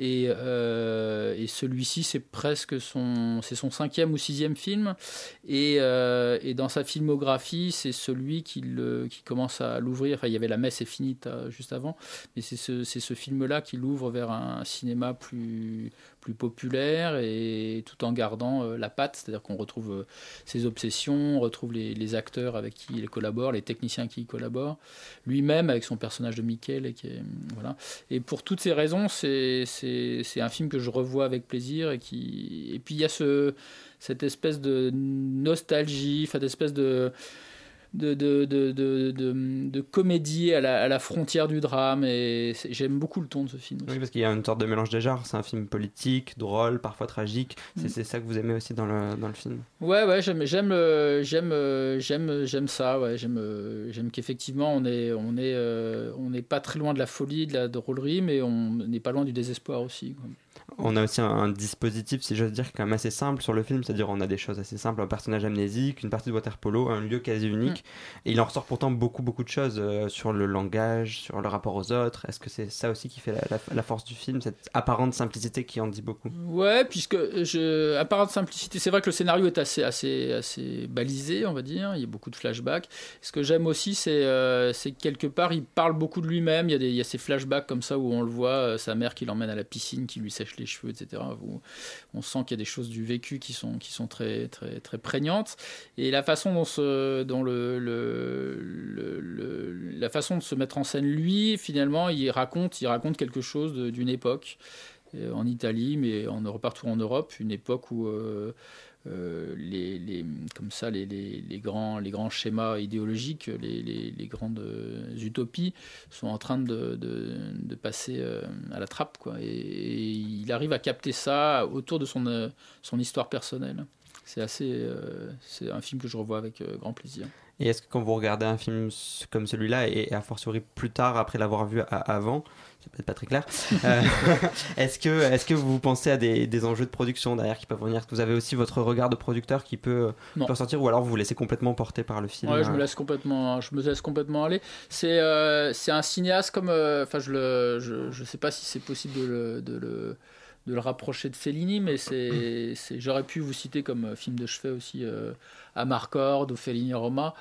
euh, et celui-ci, c'est presque son, son cinquième ou sixième film. Et, euh, et dans sa filmographie, c'est celui qui, le, qui commence à l'ouvrir. Enfin, il y avait La messe est finie juste avant. Mais c'est ce, ce film-là qui l'ouvre vers un cinéma plus, plus populaire et tout en gardant euh, la patte. C'est-à-dire qu'on retrouve euh, ses obsessions, on retrouve les, acteurs avec qui il collabore, les techniciens qui y collaborent, lui-même avec son personnage de Michael. Et, voilà. et pour toutes ces raisons, c'est un film que je revois avec plaisir. Et, qui... et puis il y a ce, cette espèce de nostalgie, cette espèce de de, de, de, de, comédie à la, à la frontière du drame. Et j'aime beaucoup le ton de ce film. Oui, parce qu'il y a une sorte de mélange des genres. C'est un film politique, drôle, parfois tragique. C'est Mm. c'est ça que vous aimez aussi dans le, dans le film? Ouais, ouais, j'aime, j'aime, euh, j'aime, euh, j'aime, j'aime ça. Ouais, j'aime, euh, j'aime qu'effectivement on est, on est, euh, on n'est pas très loin de la folie, de la drôlerie, mais on n'est pas loin du désespoir aussi. quoi. On a aussi un, un dispositif, si j'ose dire, quand même assez simple sur le film. C'est-à-dire, on a des choses assez simples un personnage amnésique, une partie de water polo, un lieu quasi unique. Et il en ressort pourtant beaucoup, beaucoup de choses euh, sur le langage, sur le rapport aux autres. Est-ce que c'est ça aussi qui fait la, la- la force du film, cette apparente simplicité qui en dit beaucoup? Ouais, puisque je, de simplicité, c'est vrai que le scénario est assez, assez, assez balisé, on va dire. Il y a beaucoup de flashbacks. Ce que j'aime aussi, c'est, euh, c'est quelque part, il parle beaucoup de lui-même. Il y a des, il y a ces flashbacks comme ça où on le voit, euh, sa mère qui l'emmène à la piscine, qui lui sèche les cheveux, etc. On sent qu'il y a des choses du vécu qui sont, qui sont très, très, très prégnantes. Et la façon dont, dont le, la façon de se mettre en scène, lui, finalement, il raconte, il raconte quelque chose d'une époque euh, en Italie, mais en partout en Europe, une époque où euh, les, les- comme ça, les, grands, les grands schémas idéologiques, les, grandes euh, utopies sont en train de, de- passer euh, à la trappe. Quoi. Et, il arrive à capter ça autour de son, euh, son histoire personnelle. C'est assez, euh, un film que je revois avec euh, grand plaisir. Et est-ce que quand vous regardez un film comme celui-là, et, a fortiori plus tard, après l'avoir vu avant, c'est peut-être pas très clair, euh, est-ce que, est que vous pensez à des, des enjeux de production derrière qui peuvent venir? Est-ce que vous avez aussi votre regard de producteur qui peut, Non. peut ressortir, ou alors vous vous laissez complètement porter par le film Ouais, je me euh, laisse complètement, je me laisse complètement aller. C'est, euh, c'est un cinéaste comme, euh, enfin, je le, je, je sais pas si c'est possible de le, de le, de le rapprocher de Fellini, mais c'est, j'aurais pu vous citer comme euh, film de chevet aussi euh, Amarcord ou Fellini Roma.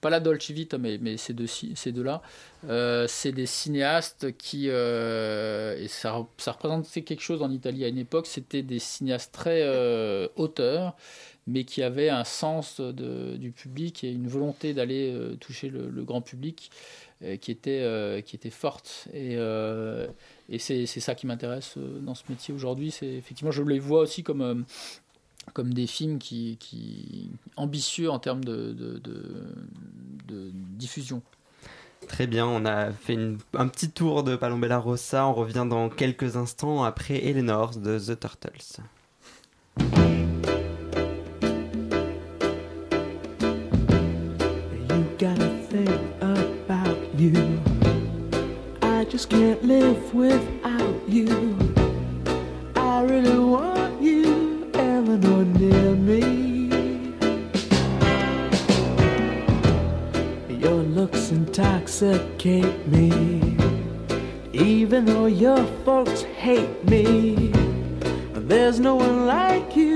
Pas la Dolce Vita, mais, mais ces deux, ces deux-là. Euh, c'est des cinéastes qui, euh, et ça, re- ça représentait quelque chose en Italie à une époque, c'était des cinéastes très euh, auteurs, mais qui avaient un sens du public et une volonté d'aller euh, toucher le, grand public qui, était, qui était forte. Et, et c'est ça qui m'intéresse dans ce métier aujourd'hui. Effectivement, je les vois aussi comme, comme des films qui, qui ambitieux en termes de, de, de- de diffusion. Très bien, on a fait une- un petit tour de Palombella Rossa. On revient dans quelques instants après Eleanor de The Turtles. You gotta think about you. I just can't live without you. Intoxicate me. Even though your folks hate me, there's no one like you,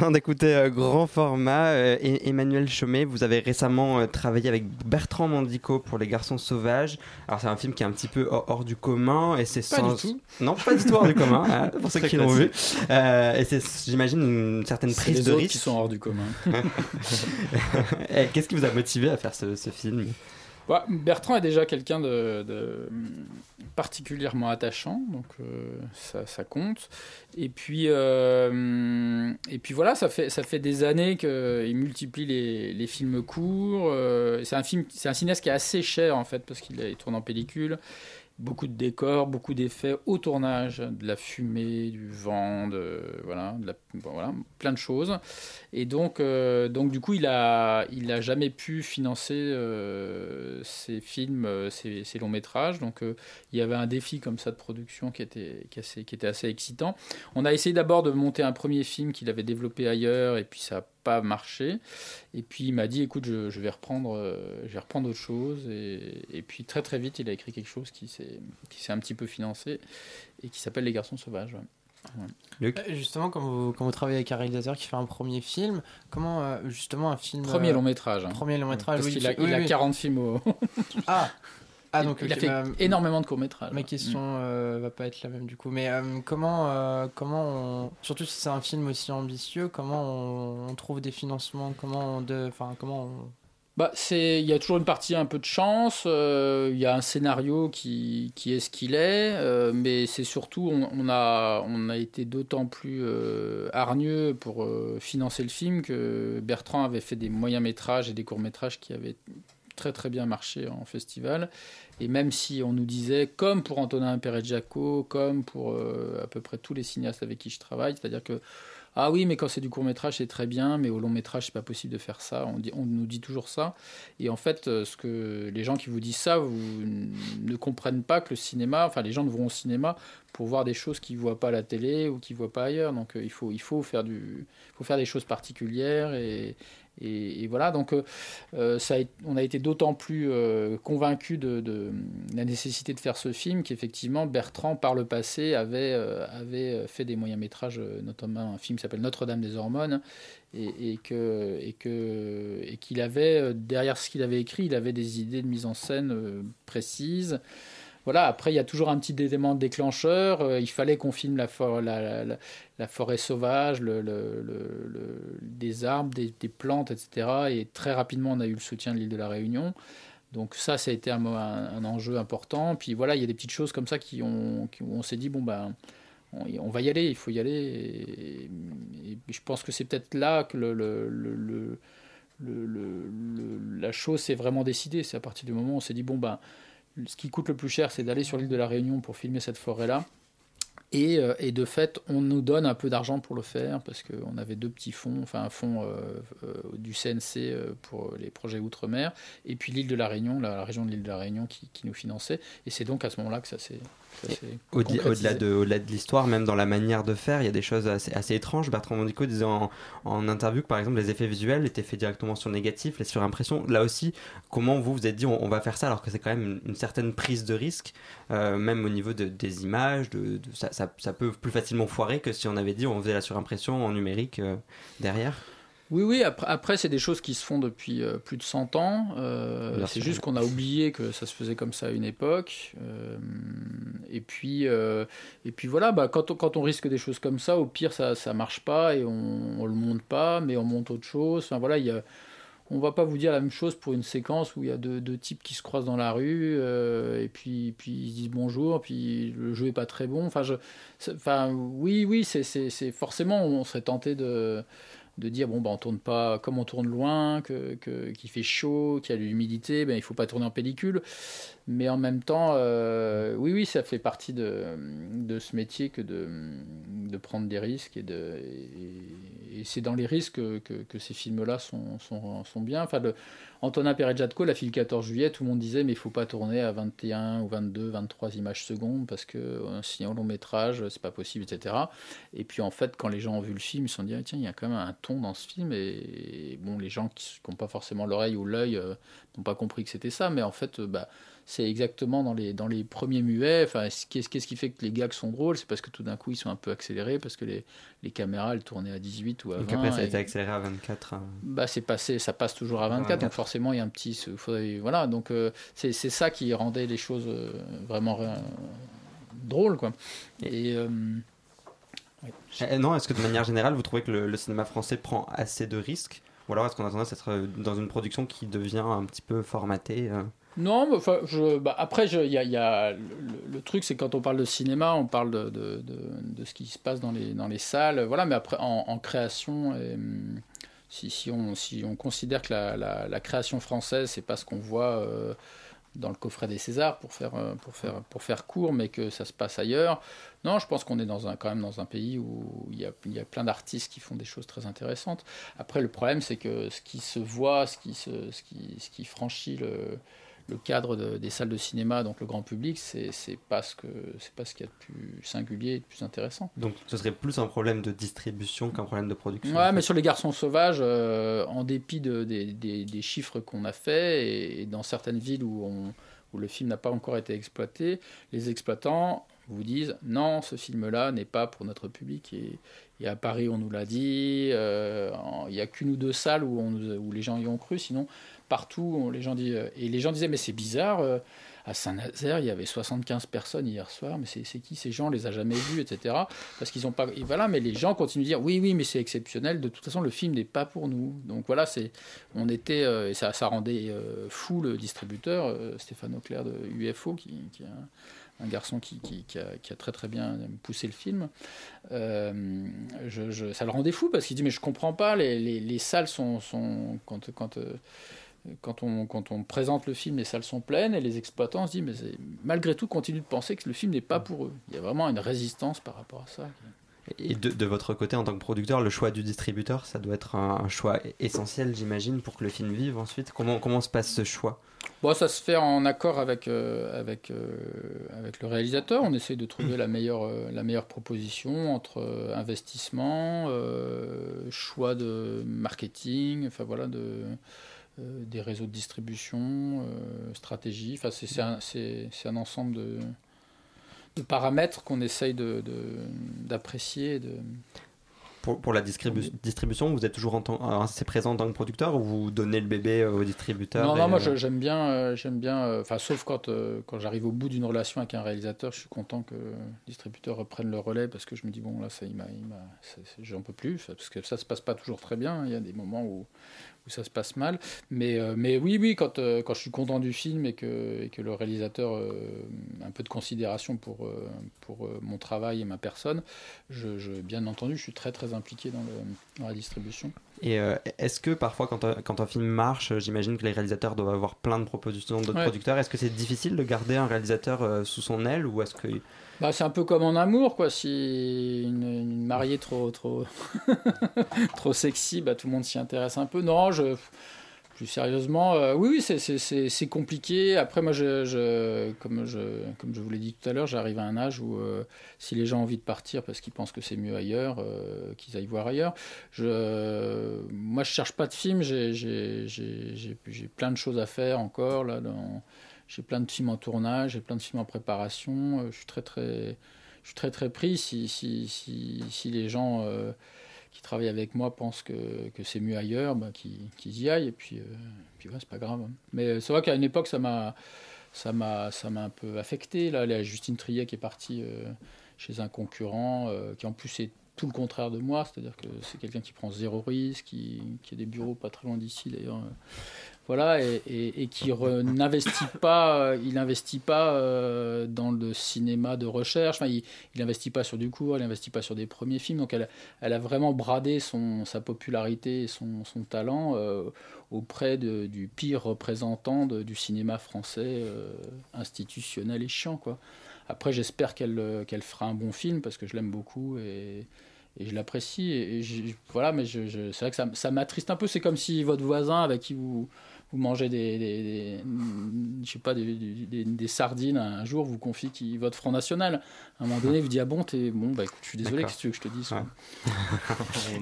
train d'écouter euh, Grand Format. Euh, et Emmanuel Chomet, vous avez récemment euh, travaillé avec Bertrand Mandico pour Les Garçons Sauvages. Alors c'est un film qui est un petit peu hors, hors du commun et c'est Pas sans... du tout. Non, pas du tout hors du commun, hein, pour ceux qui l'ont vu. Euh, et c'est, j'imagine, une certaine prise les de risque. qui sont hors du commun. Et Qu'est-ce qui vous a motivé à faire ce, ce film? Ouais, Bertrand est déjà quelqu'un de, particulièrement attachant, donc euh, ça, compte. Et puis, euh, et puis voilà, ça fait, ça fait des années qu'il multiplie les, les films courts. euh, c'est un film, c'est un cinéaste qui est assez cher en fait parce qu'il il tourne en pellicule. Beaucoup de décors, beaucoup d'effets au tournage, de la fumée, du vent, voilà, plein de choses. Et donc, euh, donc du coup, il a, il a jamais pu financer euh, ses films, euh, ses, longs métrages. Donc, il y avait un défi comme ça de production qui était, qui, assez- qui était assez excitant. On a essayé d'abord de monter un premier film qu'il avait développé ailleurs, et puis ça n'a pas marché. Et puis il m'a dit, écoute, je, je vais reprendre, euh, je vais reprendre autre chose. Et, et puis très très vite, il a écrit quelque chose qui s'est, qui s'est un petit peu financé et qui s'appelle Les Garçons Sauvages. ouais. Ouais. Euh, Justement, quand vous, quand vous travaillez avec un réalisateur qui fait un premier film, comment euh, justement un film. Premier euh, long métrage. hein. Premier long métrage, Parce oui. qu'il a, oui, il a oui. 40 films au. Ah Ah, Il- donc il a fait bah, énormément de courts-métrages. Ma question euh, va pas être la même du coup, mais euh, comment, euh, comment on... surtout si c'est un film aussi ambitieux, comment on, on trouve des financements, comment on, de... enfin comment on... Bah, c'est, il y a toujours une partie un peu de chance. euh, il y a un scénario qui, qui est ce qu'il est, euh, mais c'est surtout on, on a on a été d'autant plus euh, hargneux pour financer le film que Bertrand avait fait des moyens métrages et des courts métrages qui avaient très très bien marché en festival. Et même si on nous disait, comme pour Antonin Perret-Jaco, comme pour euh, à peu près tous les cinéastes avec qui je travaille, c'est-à-dire que ah oui, mais quand c'est du court métrage, c'est très bien, mais au long métrage, c'est pas possible de faire ça. On, dit, on nous dit toujours ça. Et en fait, euh, ce que les gens qui vous disent ça, vous ne comprennent pas que le cinéma, enfin les gens ne vont au cinéma pour voir des choses qu'ils voient pas à la télé ou qu'ils voient pas ailleurs. Donc euh, il faut, il faut faire du, faut faire des choses particulières et et, voilà, donc euh, euh, on a été d'autant plus euh, convaincus de, la nécessité de faire ce film qu'effectivement Bertrand, par le passé, avait, euh, fait des moyens métrages, notamment un film qui s'appelle Notre-Dame des Hormones, et, et qu'il avait derrière ce qu'il avait écrit, il avait des idées de mise en scène précises. Voilà, après, il y a toujours un petit élément déclencheur. Euh, il fallait qu'on filme la, for la, la, la, forêt sauvage, le, des arbres, des, plantes, etc. Et très rapidement, on a eu le soutien de l'île de la Réunion. Donc ça, ça a été un, enjeu important. Puis voilà, il y a des petites choses comme ça qui ont, où on s'est dit, bon, ben, on, va y aller, il faut y aller. Et, je pense que c'est peut-être là que le, la chose s'est vraiment décidée. C'est à partir du moment où on s'est dit, bon, ben, ce qui coûte le plus cher, c'est d'aller sur l'île de la Réunion pour filmer cette forêt-là. Et, euh, et, de fait, on nous donne un peu d'argent pour le faire parce qu'on avait deux petits fonds, enfin un fonds euh, euh, du CNC pour les projets outre-mer, et puis l'île de la Réunion, la, région de l'île de la Réunion qui nous finançait. Et c'est donc à ce moment-là que ça s'est. Au-delà au de, au de l'histoire, même dans la manière de faire, il y a des choses assez, assez étranges. Bertrand Mondico disait en, en, interview que par exemple les effets visuels étaient faits directement sur négatif, les surimpressions. Là aussi, comment vous vous êtes dit on, on va faire ça alors que c'est quand même une, une, certaine prise de risque, euh, même au niveau de, des images, de, de ça, ça, ça, peut plus facilement foirer que si on avait dit on faisait la surimpression en numérique euh, derrière oui, oui, après, après c'est des choses qui se font depuis euh, plus de 100 ans. Euh, c'est juste qu'on a oublié que ça se faisait comme ça à une époque. Euh, et, puis, et puis voilà, bah, quand, on, quand on risque des choses comme ça, au pire, ça ne marche pas et on ne le monte pas, mais on monte autre chose. Enfin, voilà, il y a, on va pas vous dire la même chose pour une séquence où il y a deux, deux types qui se croisent dans la rue euh, et puis, puis ils se disent bonjour, puis le jeu est pas très bon. Enfin, je, enfin oui, oui, c'est forcément, on serait tenté de de dire bon bah on tourne pas comme on tourne loin que qu'il qu fait chaud qu'il y a de l'humidité ben il faut pas tourner en pellicule. Mais en même temps euh, oui oui ça fait partie de, de ce métier que de, de prendre des risques et de et, c'est dans les risques que, que, que ces films là sont, sont, sont bien. Enfin le Antonin Perret-Jadco l'a fait le 14 juillet tout le monde disait mais il faut pas tourner à 21 ou 22 23 images secondes parce que un signal long métrage c'est pas possible etc et puis en fait quand les gens ont vu le film ils se sont dit ah, tiens il y a quand même un ton dans ce film et, et bon les gens qui n'ont pas forcément l'oreille ou l'œil euh, n'ont pas compris que c'était ça mais en fait euh, bah, c'est exactement dans les, dans les premiers muets. Enfin, qu'est-ce, qui fait que les gags sont drôles? C'est parce que tout d'un coup, ils sont un peu accélérés, parce que les, les caméras, elles tournaient à 18 ou à 20. Donc après, ça a été accéléré à 24. hein. bah, c'est passé, ça passe toujours à 24, 24. donc forcément il y a un petit, faudrait- voilà, donc euh, c'est ça qui rendait les choses euh, vraiment euh, drôles, quoi. Et euh, Eh, non, est-ce que de manière générale, vous trouvez que le, le cinéma français prend assez de risques? Ou alors est-ce qu'on a tendance à être dans une production qui devient un petit peu formatée non, bah, après, il y a, le, truc, c'est quand on parle de cinéma, on parle de, ce qui se passe dans les, salles, voilà, mais après, en, création, hum, si, on, si on considère que la, création française, c'est pas ce qu'on voit euh, dans le coffret des Césars, pour faire, euh, pour, faire, court, mais que ça se passe ailleurs, non, je pense qu'on est dans un, quand même dans un pays où il y a, plein d'artistes qui font des choses très intéressantes. Après, le problème, c'est que ce qui se voit, ce qui, ce qui franchit le, le cadre de- des salles de cinéma, donc le grand public, c'est pas ce que c'est pas ce qu'il y a de plus singulier et de plus intéressant. Donc ce serait plus un problème de distribution qu'un problème de production. Ouais, mais sur les garçons sauvages, euh, en dépit de- des, des- des chiffres qu'on a fait, et, et dans certaines villes où, on- où le film n'a pas encore été exploité, les exploitants vous disent non, ce film-là n'est pas pour notre public. Et, et à Paris, on nous l'a dit, euh, il n'y a qu'une ou deux salles où, on où les gens y ont cru, sinon partout, les gens disent, et les gens disaient mais c'est bizarre. euh, à Saint-Nazaire, il y avait 75 personnes hier soir, mais c'est qui ces gens On les a jamais vus, etc. Parce qu'ils ont pas. Voilà, mais les gens continuent de dire oui, oui, mais c'est exceptionnel. De toute façon, le film n'est pas pour nous. Donc voilà, c'est. On était. euh, et ça, ça rendait euh, fou le distributeur, euh, Stéphane Auclair de UFO, qui, qui un, garçon qui, qui- a, qui a très très bien poussé le film. Euh, je- je- ça le rendait fou parce qu'il dit mais je comprends pas. Les, les- les salles sont, sont quand quand euh, quand on, quand on présente le film, les salles sont pleines et les exploitants se disent, mais malgré tout, continuent de penser que le film n'est pas pour eux. Il y a vraiment une résistance par rapport à ça. Et de, de votre côté, en tant que producteur, le choix du distributeur, ça doit être un, un choix essentiel, j'imagine, pour que le film vive ensuite. Comment, comment se passe ce choix? Bon, ça se fait en accord avec, euh, avec, euh, avec le réalisateur. On essaie de trouver la meilleure, euh, la meilleure proposition entre investissement, choix de marketing, enfin voilà, de, des réseaux de distribution, euh, stratégie. Enfin, c'est un, ensemble de, de paramètres qu'on essaye de- de- d'apprécier. De, pour, pour la distribu- distribution, vous êtes toujours en euh, assez présent en tant que producteur ou vous donnez le bébé euh, au distributeur Non, moi euh, j'aime bien, euh, j'aime bien, euh, enfin sauf quand, euh, quand j'arrive au bout d'une relation avec un réalisateur, je suis content que le distributeur reprenne le relais parce que je me dis bon là ça il m'a, j'en peux plus parce que ça se passe pas toujours très bien. Il y a des moments où, où ça se passe mal, mais euh, mais oui oui quand euh, quand je suis content du film et que et que le réalisateur euh, a un peu de considération pour euh, pour euh, mon travail et ma personne, je, je- bien entendu je suis très très impliqué dans le dans la distribution. Et euh, est-ce que parfois, quand un, quand un film marche, euh, j'imagine que les réalisateurs doivent avoir plein de propositions d'autres Ouais. producteurs. Est-ce que c'est difficile de garder un réalisateur euh, sous son aile ou est-ce que Bah, c'est un peu comme en amour, quoi. Si une, mariée trop, trop, trop sexy, bah, tout le monde s'y intéresse un peu. Non, je, plus sérieusement, euh, oui, oui, c'est- compliqué. Après, moi, je, je- comme, je, comme je vous l'ai dit tout à l'heure, j'arrive à un âge où euh, si les gens ont envie de partir parce qu'ils pensent que c'est mieux ailleurs, euh, qu'ils aillent voir ailleurs. Je, moi, je cherche pas de film. J'ai- plein de choses à faire encore là. J'ai plein de films en tournage, j'ai plein de films en préparation. Euh, Je suis très très, je suis très très pris. Si si si, si les gens euh, qui travaillent avec moi pensent que, que c'est mieux ailleurs, bah, qu'ils y aillent. Et puis euh, puis c'est pas grave. hein. Mais c'est vrai qu'à une époque ça m'a ça m'a ça m'a un peu affecté. Là, la Justine Triet qui est partie chez un concurrent, qui en plus est tout le contraire de moi, c'est-à-dire que c'est quelqu'un qui prend zéro risque, qui, qui a des bureaux pas très loin d'ici d'ailleurs. Voilà, et, qui n'investit pas, euh, il n'investit pas euh, dans le cinéma de recherche, enfin, il n'investit pas sur du court, il n'investit pas sur des premiers films, donc elle, elle a vraiment bradé son, sa popularité et son, son talent euh, auprès de- du pire représentant du cinéma français institutionnel et chiant. Quoi. Après, j'espère qu'elle qu'elle fera un bon film, parce que je l'aime beaucoup, et, et je l'apprécie. Et, voilà, mais je- c'est vrai que ça, ça m'attriste un peu, c'est comme si votre voisin avec qui vous vous mangez des, des, des- je sais pas, des, des- des sardines un jour, vous confiez qui votre Front National. À un moment donné, vous dites ah bon, t'es bon, bah écoute, je suis désolé, qu'est-ce que tu veux que je te dise quoi.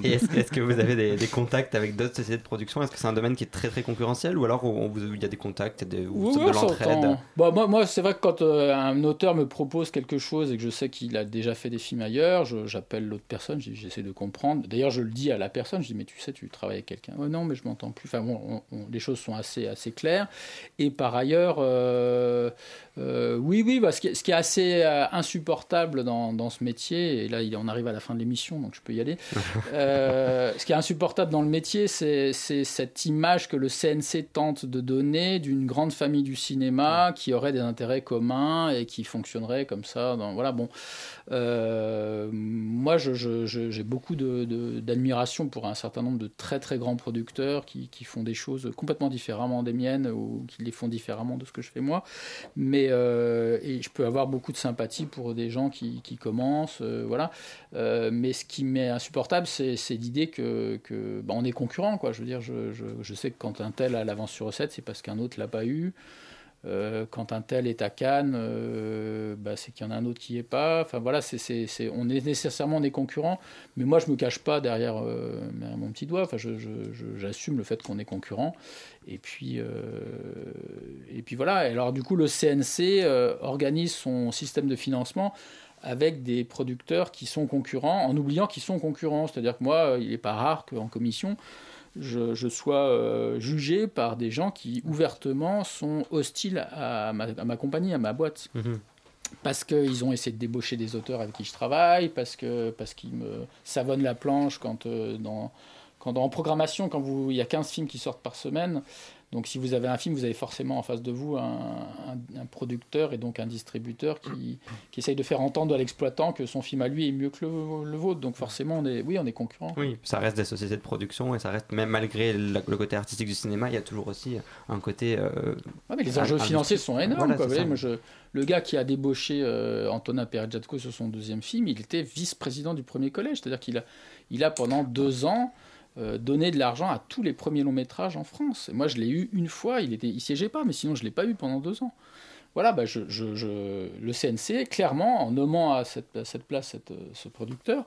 Et est-ce que vous avez des, des contacts avec d'autres sociétés de production? Est-ce que c'est un domaine qui est très très concurrentiel? Ou alors on vous- il y a des contacts des, ou Oui, oui, de l'entraide s'entend. Bah, moi, moi c'est vrai que quand euh, un auteur me propose quelque chose et que je sais qu'il a déjà fait des films ailleurs, je- j'appelle l'autre personne, j'essaie de comprendre. D'ailleurs, je le dis à la personne, je dis, mais tu sais, tu travailles avec quelqu'un. Ouais, non, mais je m'entends plus. Enfin, bon, on- on- les choses sont assez, assez claires. Et par ailleurs, euh, euh, oui, oui, bah, ce, qui est, ce qui est assez euh, insupportable dans, dans ce métier, et là, on arrive à la fin de l'émission, donc je peux y aller. Ce qui est insupportable dans le métier, c'est cette image que le CNC tente de donner d'une grande famille du cinéma qui aurait des intérêts communs et qui fonctionnerait comme ça. Dans, voilà, bon. Moi, j'ai beaucoup de- de- d'admiration pour un certain nombre de très très grands producteurs qui, qui font des choses complètement différemment des miennes ou qui les font différemment de ce que je fais moi. Mais euh, et je peux avoir beaucoup de sympathie pour des gens qui, qui commencent, euh, voilà. Euh, mais ce qui m'est insupportable, c'est l'idée que, que bah, on est concurrent, quoi. Je veux dire, je, je, je sais que quand un tel a l'avance sur recette, c'est parce qu'un autre l'a pas eu. Euh, quand un tel est à Cannes, euh, bah, c'est qu'il y en a un autre qui n'y est pas. Enfin voilà, on est nécessairement des concurrents, mais moi je me cache pas derrière, euh, derrière mon petit doigt. Enfin, j'assume le fait qu'on est concurrent. Et puis, et puis voilà. Alors du coup, le CNC organise son système de financement avec des producteurs qui sont concurrents, en oubliant qu'ils sont concurrents. C'est-à-dire que moi, il n'est pas rare qu'en commission, je, je sois euh, jugé par des gens qui ouvertement sont hostiles à ma, à ma compagnie, à ma boîte. Parce qu'ils ont essayé de débaucher des auteurs avec qui je travaille, parce que parce qu'ils me savonnent la planche quand, euh, dans, quand en programmation, quand il y a 15 films qui sortent par semaine. Donc si vous avez un film, vous avez forcément en face de vous un, un- un producteur et donc un distributeur qui, qui essaye de faire entendre à l'exploitant que son film à lui est mieux que le, le vôtre. Donc forcément, on est, oui, on est concurrent. Oui, ça reste des sociétés de production et ça reste, même malgré le côté artistique du cinéma, il y a toujours aussi un côté. euh, Ouais, mais les enjeux un- financiers sont énormes. Voilà, quoi. c'est Vous voyez, ça. moi, je- le gars qui a débauché euh, Antonin Perejatko sur son deuxième film, il était vice-président du premier collège. C'est-à-dire qu'il a, il a pendant deux ans euh, donné de l'argent à tous les premiers longs métrages en France. Moi, je l'ai eu une fois. Il était, il siégeait pas, mais sinon, je l'ai pas eu pendant deux ans. Voilà, bah, je, le CNC, clairement, en nommant à cette, place euh, ce producteur,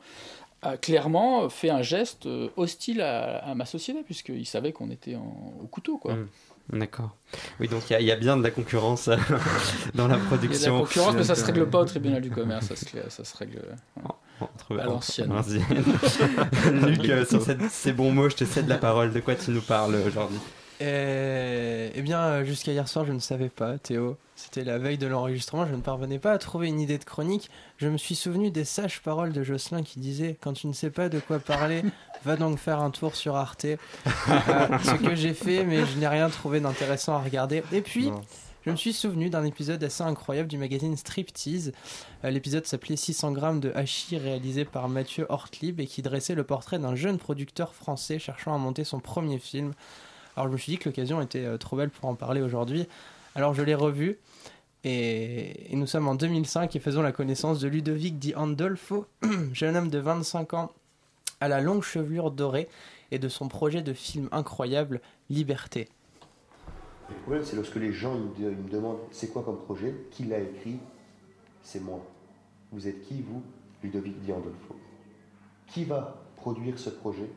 a clairement fait un geste euh, hostile à, ma société, puisqu'il savait qu'on était en- au couteau. Quoi. Mm. D'accord. Oui, donc il y a- il y, a bien de la concurrence euh, dans la Il y a de production. la concurrence, mais ça se règle pas au tribunal du commerce, ça se, ça se règle euh, Entre- à l'ancienne. Luc, euh, sur cette- ces bons mots, je te cède la parole. De quoi tu nous parles aujourd'hui? Euh, eh bien, euh, jusqu'à hier soir, je ne savais pas, Théo. C'était la veille de l'enregistrement, je ne parvenais pas à trouver une idée de chronique. Je me suis souvenu des sages paroles de Jocelyn qui disait Quand tu ne sais pas de quoi parler, va donc faire un tour sur Arte. Euh, ce que j'ai fait, mais je n'ai rien trouvé d'intéressant à regarder. Et puis. Je me suis souvenu d'un épisode assez incroyable du magazine Striptease. Euh, L'épisode s'appelait 600 grammes de hachis réalisé par Mathieu Hortlib et qui dressait le portrait d'un jeune producteur français cherchant à monter son premier film. Alors je me suis dit que l'occasion était euh, trop belle pour en parler aujourd'hui. Alors je l'ai revu et, nous sommes en 2005 et faisons la connaissance de Ludovic Di Andolfo, jeune homme de 25 ans à la longue chevelure dorée et de son projet de film incroyable Liberté. Le problème, c'est lorsque les gens me, me demandent c'est quoi comme projet, qui l'a écrit, c'est moi. Vous êtes qui, vous Ludovic Di Andolfo? Qui va produire ce projet?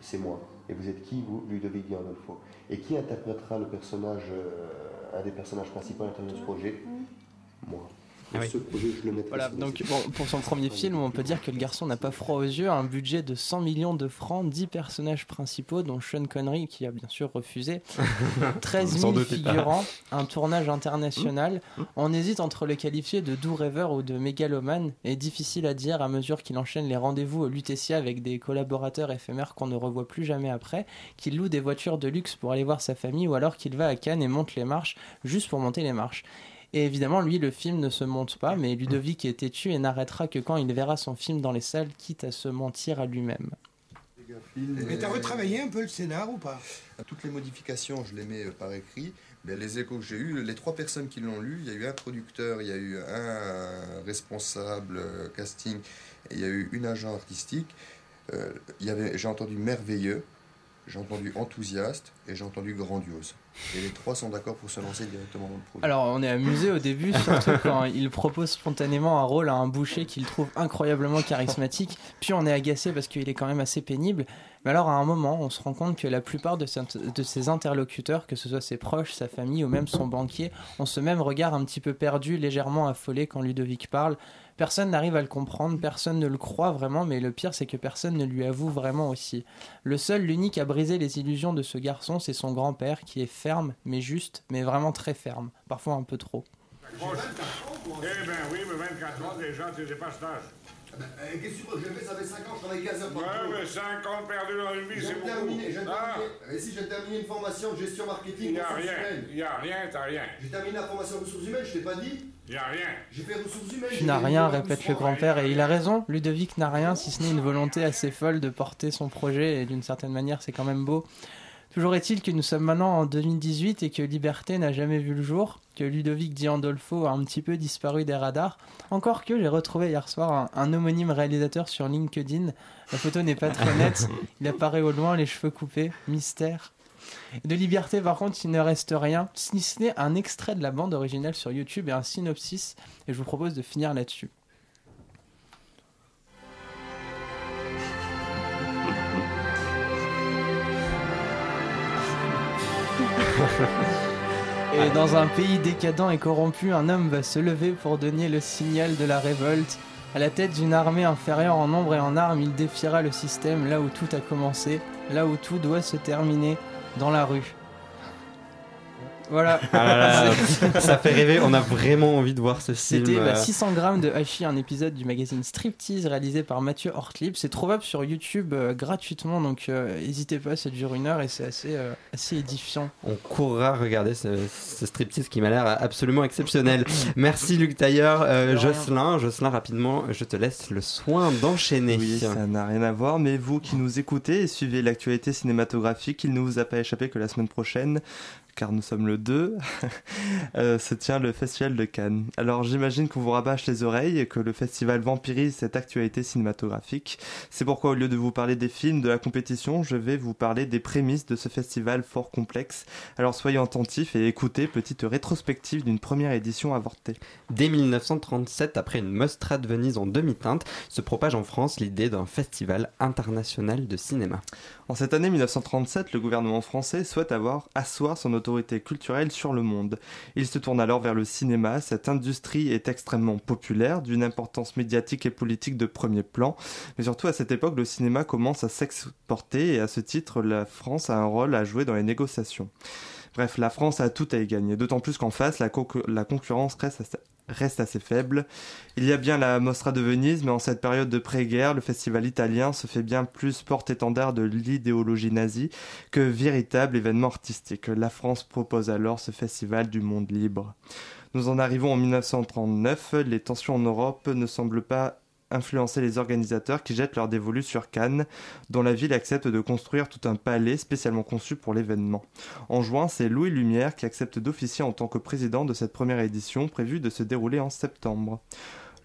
C'est moi. Et vous êtes qui, vous Ludovic Di Andolfo. Et qui interprétera le personnage, euh, un des personnages principaux à l'intérieur de ce projet? Moi. Ah Et oui. Ce projet, je le mettrai Voilà, donc bon, pour son premier film, on peut dire que le garçon n'a pas froid aux yeux, un budget de 100 millions de francs, 10 personnages principaux, dont Sean Connery qui a bien sûr refusé, 13 Sans 000 doute pas. figurants, un tournage international. On hésite entre le qualifier de doux rêveur ou de mégalomane, et difficile à dire à mesure qu'il enchaîne les rendez-vous au Lutetia avec des collaborateurs éphémères qu'on ne revoit plus jamais après, qu'il loue des voitures de luxe pour aller voir sa famille, ou alors qu'il va à Cannes et monte les marches juste pour monter les marches. Et évidemment, lui, le film ne se monte pas, mais Ludovic est têtu et n'arrêtera que quand il verra son film dans les salles, quitte à se mentir à lui-même. Mais t'as retravaillé un peu le scénar ou pas? Toutes les modifications, je les mets euh, par écrit. Ben, les échos que j'ai eus, les trois personnes qui l'ont lu, il y a eu un producteur, il y a eu un responsable euh, casting et il y a eu une agent artistique. Euh, j'ai entendu merveilleux, j'ai entendu enthousiaste, et j'ai entendu grandiose. Et les trois sont d'accord pour se lancer directement dans le projet. Alors, on est amusé au début, surtout quand il propose spontanément un rôle à un boucher qu'il trouve incroyablement charismatique. Puis on est agacé parce qu'il est quand même assez pénible. Mais alors, à un moment, on se rend compte que la plupart de ses, de ses interlocuteurs, que ce soit ses proches, sa famille ou même son banquier, ont ce même regard un petit peu perdu, légèrement affolé quand Ludovic parle. Personne n'arrive à le comprendre, personne ne le croit vraiment, mais le pire c'est que personne ne lui avoue vraiment aussi. Le seul, l'unique à briser les illusions de ce garçon, c'est son grand-père qui est ferme, mais juste, mais vraiment très ferme, parfois un peu trop. Eh ben oui, mais 24 ans déjà, tu Eh, Qu'est-ce que tu veux que je fais? Ça fait 5 ans, je travaille 15 heures par Ouais, jour. mais 5 ans perdus dans une vie, c'est de beaucoup. terminer, je viens de Ah. Et si j'ai terminé une formation de gestion marketing il n'y a ressources rien. humaines Il n'y a rien, t'as rien. J'ai terminé la formation ressources humaines, je t'ai pas dit Il n'y a rien. J'ai fait ressources humaines. Tu j'ai n'as fait rien, répète le grand-père, et il a raison. Ludovic n'a rien, si ce n'est une volonté assez folle de porter son projet, et d'une certaine manière, c'est quand même beau. Toujours est-il que nous sommes maintenant en 2018 et que Liberté n'a jamais vu le jour, que Ludovic Diandolfo a un petit peu disparu des radars. Encore que j'ai retrouvé hier soir un, un homonyme réalisateur sur LinkedIn. La photo n'est pas très nette, il apparaît au loin, les cheveux coupés, mystère. De Liberté, par contre, il ne reste rien, si ce n'est un extrait de la bande originale sur YouTube et un synopsis, et je vous propose de finir là-dessus. Et dans un pays décadent et corrompu, un homme va se lever pour donner le signal de la révolte. À la tête d'une armée inférieure en nombre et en armes, il défiera le système là où tout a commencé, là où tout doit se terminer, dans la rue. Voilà. Ah là là, ça fait rêver, on a vraiment envie de voir ce film. C'était bah, euh, 600 grammes de hachis, un épisode du magazine Striptease réalisé par Mathieu Hortlib. C'est trouvable sur YouTube euh, gratuitement, donc euh, n'hésitez pas, ça dure une heure et c'est assez, euh, assez édifiant. On courra regarder ce, ce striptease qui m'a l'air absolument exceptionnel. Merci Luc Tailleur. Euh. Jocelyn, Jocelyn, rapidement, je te laisse le soin d'enchaîner. Oui, ça n'a rien à voir, mais vous qui nous écoutez et suivez l'actualité cinématographique, il ne vous a pas échappé que la semaine prochaine, car nous sommes le 2, euh, se tient le Festival de Cannes. Alors j'imagine qu'on vous rabâche les oreilles et que le festival vampirise cette actualité cinématographique. C'est pourquoi au lieu de vous parler des films de la compétition, je vais vous parler des prémices de ce festival fort complexe. Alors soyez attentifs et écoutez petite rétrospective d'une première édition avortée. Dès 1937, après une Mostra de Venise en demi-teinte, se propage en France l'idée d'un festival international de cinéma. En cette année 1937, le gouvernement français souhaite avoir asseoir son autorité culturelle sur le monde. Il se tourne alors vers le cinéma. Cette industrie est extrêmement populaire, d'une importance médiatique et politique de premier plan. Mais surtout à cette époque, le cinéma commence à s'exporter et à ce titre, la France a un rôle à jouer dans les négociations. Bref, la France a tout à y gagner, d'autant plus qu'en face, la, co- la concurrence reste reste assez faible. Il y a bien la Mostra de Venise, mais en cette période de pré-guerre, le festival italien se fait bien plus porte-étendard de l'idéologie nazie que véritable événement artistique. La France propose alors ce festival du monde libre. Nous en arrivons en 1939, les tensions en Europe ne semblent pas influencer les organisateurs qui jettent leur dévolu sur Cannes, dont la ville accepte de construire tout un palais spécialement conçu pour l'événement. En juin, c'est Louis Lumière qui accepte d'officier en tant que président de cette première édition prévue de se dérouler en septembre.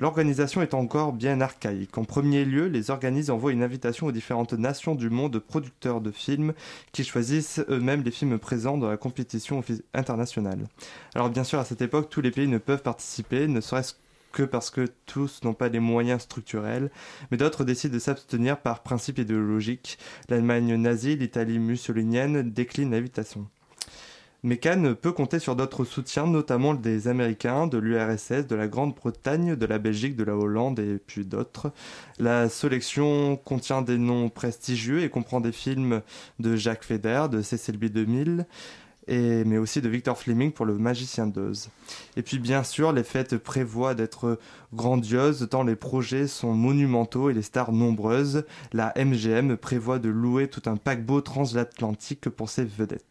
L'organisation est encore bien archaïque. En premier lieu, les organismes envoient une invitation aux différentes nations du monde de producteurs de films qui choisissent eux-mêmes les films présents dans la compétition internationale. Alors bien sûr, à cette époque, tous les pays ne peuvent participer, ne serait-ce que parce que tous n'ont pas les moyens structurels, mais d'autres décident de s'abstenir par principe idéologique. L'Allemagne nazie, l'Italie mussolinienne déclinent l'invitation. Mais peut compter sur d'autres soutiens, notamment des Américains, de l'URSS, de la Grande-Bretagne, de la Belgique, de la Hollande et puis d'autres. La sélection contient des noms prestigieux et comprend des films de Jacques Feder, de Cécile B. 2000, et, mais aussi de Victor Fleming pour Le Magicien d'Oz. Et puis bien sûr, les fêtes prévoient d'être grandioses tant les projets sont monumentaux et les stars nombreuses. La MGM prévoit de louer tout un paquebot transatlantique pour ses vedettes.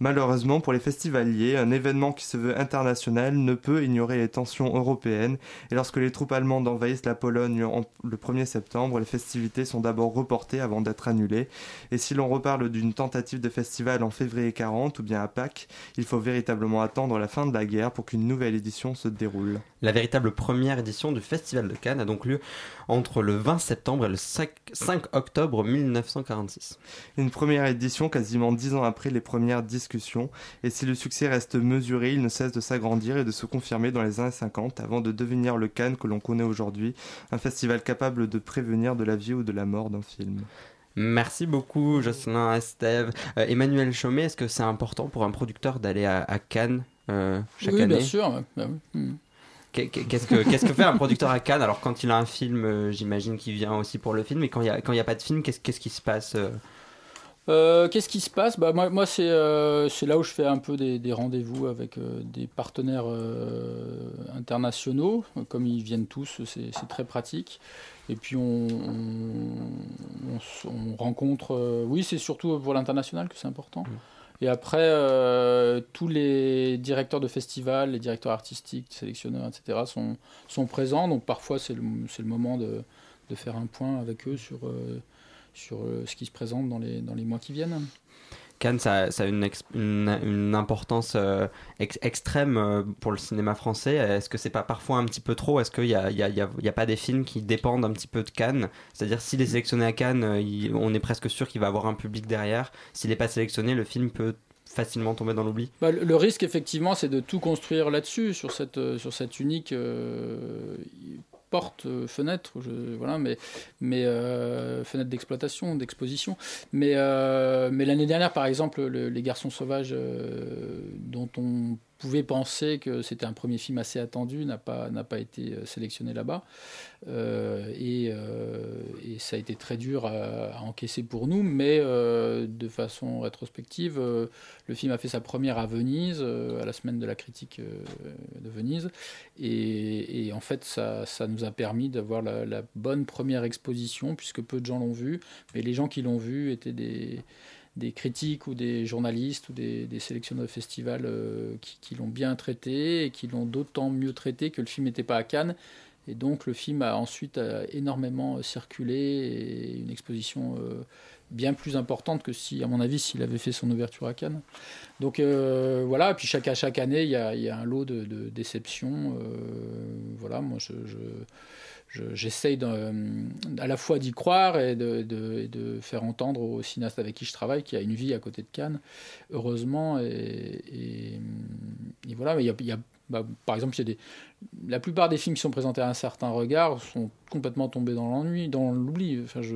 Malheureusement, pour les festivaliers, un événement qui se veut international ne peut ignorer les tensions européennes. Et lorsque les troupes allemandes envahissent la Pologne en- le 1er septembre, les festivités sont d'abord reportées avant d'être annulées. Et si l'on reparle d'une tentative de festival en février 40 ou bien à Pâques, il faut véritablement attendre la fin de la guerre pour qu'une nouvelle édition se déroule. La véritable première édition du Festival de Cannes a donc lieu entre le 20 septembre et le 5, 5 octobre 1946. Une première édition quasiment dix ans après les premières et si le succès reste mesuré, il ne cesse de s'agrandir et de se confirmer dans les années 50 avant de devenir le Cannes que l'on connaît aujourd'hui, un festival capable de prévenir de la vie ou de la mort d'un film. Merci beaucoup Jocelyn, Estève. Euh, Emmanuel Chaumet, est-ce que c'est important pour un producteur d'aller à, à Cannes euh, chaque oui, année bien sûr. Bah. Mm. Qu'est- Qu'est-ce que, qu'est-ce que fait un producteur à Cannes? Alors quand il a un film, euh, j'imagine qu'il vient aussi pour le film, et quand il n'y a, quand il y a pas de film, qu'est-ce, qu'est-ce qui se passe euh Qu'est-ce qui se passe bah, Moi, moi c'est euh, c'est là où je fais un peu des, des rendez-vous avec euh, des partenaires internationaux. Comme ils viennent tous, c'est très pratique. Et puis on, on, on s- on rencontre. oui, c'est surtout pour l'international que c'est important. Et après, euh, tous les directeurs de festivals, les directeurs artistiques, sélectionneurs, etc., sont, sont présents. Donc parfois, c'est le, moment de, de faire un point avec eux sur, euh, sur euh, ce qui se présente dans les, dans les mois qui viennent. Cannes, ça, ça a une, ex- une, une importance euh, ex- extrême euh, pour le cinéma français. Est-ce que c'est pas parfois un petit peu trop? Est-ce qu'il n'y a, y a, y a- il y a pas des films qui dépendent un petit peu de Cannes? C'est-à-dire, s'il est sélectionné à Cannes, il- on est presque sûr qu'il va avoir un public derrière. S'il n'est pas sélectionné, le film peut facilement tomber dans l'oubli. Bah, le, le risque, effectivement, c'est de tout construire là-dessus, sur cette, sur cette unique euh, porte, euh, fenêtre, voilà, mais, euh, fenêtre d'exploitation, d'exposition. Mais, euh, mais l'année dernière, par exemple, le- Les Garçons Sauvages, dont on pouvait penser que c'était un premier film assez attendu, n'a pas, n'a pas été euh, sélectionné là-bas. Euh, et, euh, et ça a été très dur à, encaisser pour nous, mais de façon rétrospective, le film a fait sa première à Venise, à la semaine de la critique de Venise, et, en fait ça, ça nous a permis d'avoir la bonne première exposition, puisque peu de gens l'ont vu, mais les gens qui l'ont vu étaient des des critiques ou des journalistes ou des, sélectionneurs de festivals euh, qui, l'ont bien traité et qui l'ont d'autant mieux traité que le film n'était pas à Cannes. Et donc le film a ensuite euh, énormément circulé et une exposition euh, bien plus importante que si, à mon avis, s'il avait fait son ouverture à Cannes. Donc euh, voilà, et puis chaque, à chaque année, il y a, y a un lot de, déceptions. euh, voilà, moi je- j'essaye de- à la fois d'y croire et de, de- faire entendre aux cinéastes avec qui je travaille qu'il y a une vie à côté de Cannes, heureusement. Et, voilà, il y a, bah, par exemple, il y a des, la plupart des films qui sont présentés à un certain regard sont complètement tombés dans l'ennui, dans l'oubli. Enfin, je,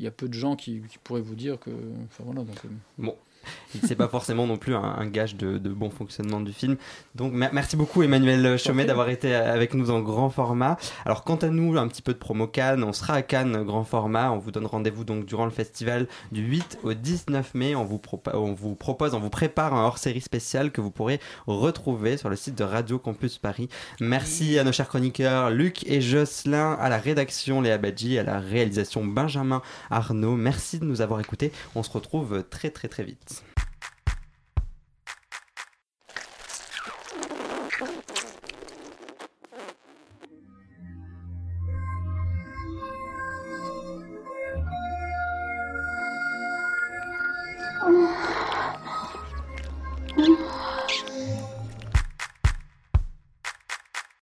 il y a peu de gens qui, qui pourraient vous dire que. Enfin voilà, donc. euh, Bon. C'est pas forcément non plus un, un gage de, de bon fonctionnement du film. Donc mer- merci beaucoup Emmanuel Chaumet d'avoir été avec nous dans grand format. Alors quant à nous, un petit peu de promo Cannes, on sera à Cannes grand format. On vous donne rendez-vous donc durant le festival du 8 au 19 mai. On vous, on vous propose, on vous prépare un hors-série spécial que vous pourrez retrouver sur le site de Radio Campus Paris. Merci à nos chers chroniqueurs Luc et Jocelyn, à la rédaction Léa Badji, à la réalisation Benjamin Arnaud. Merci de nous avoir écoutés. On se retrouve très très très vite.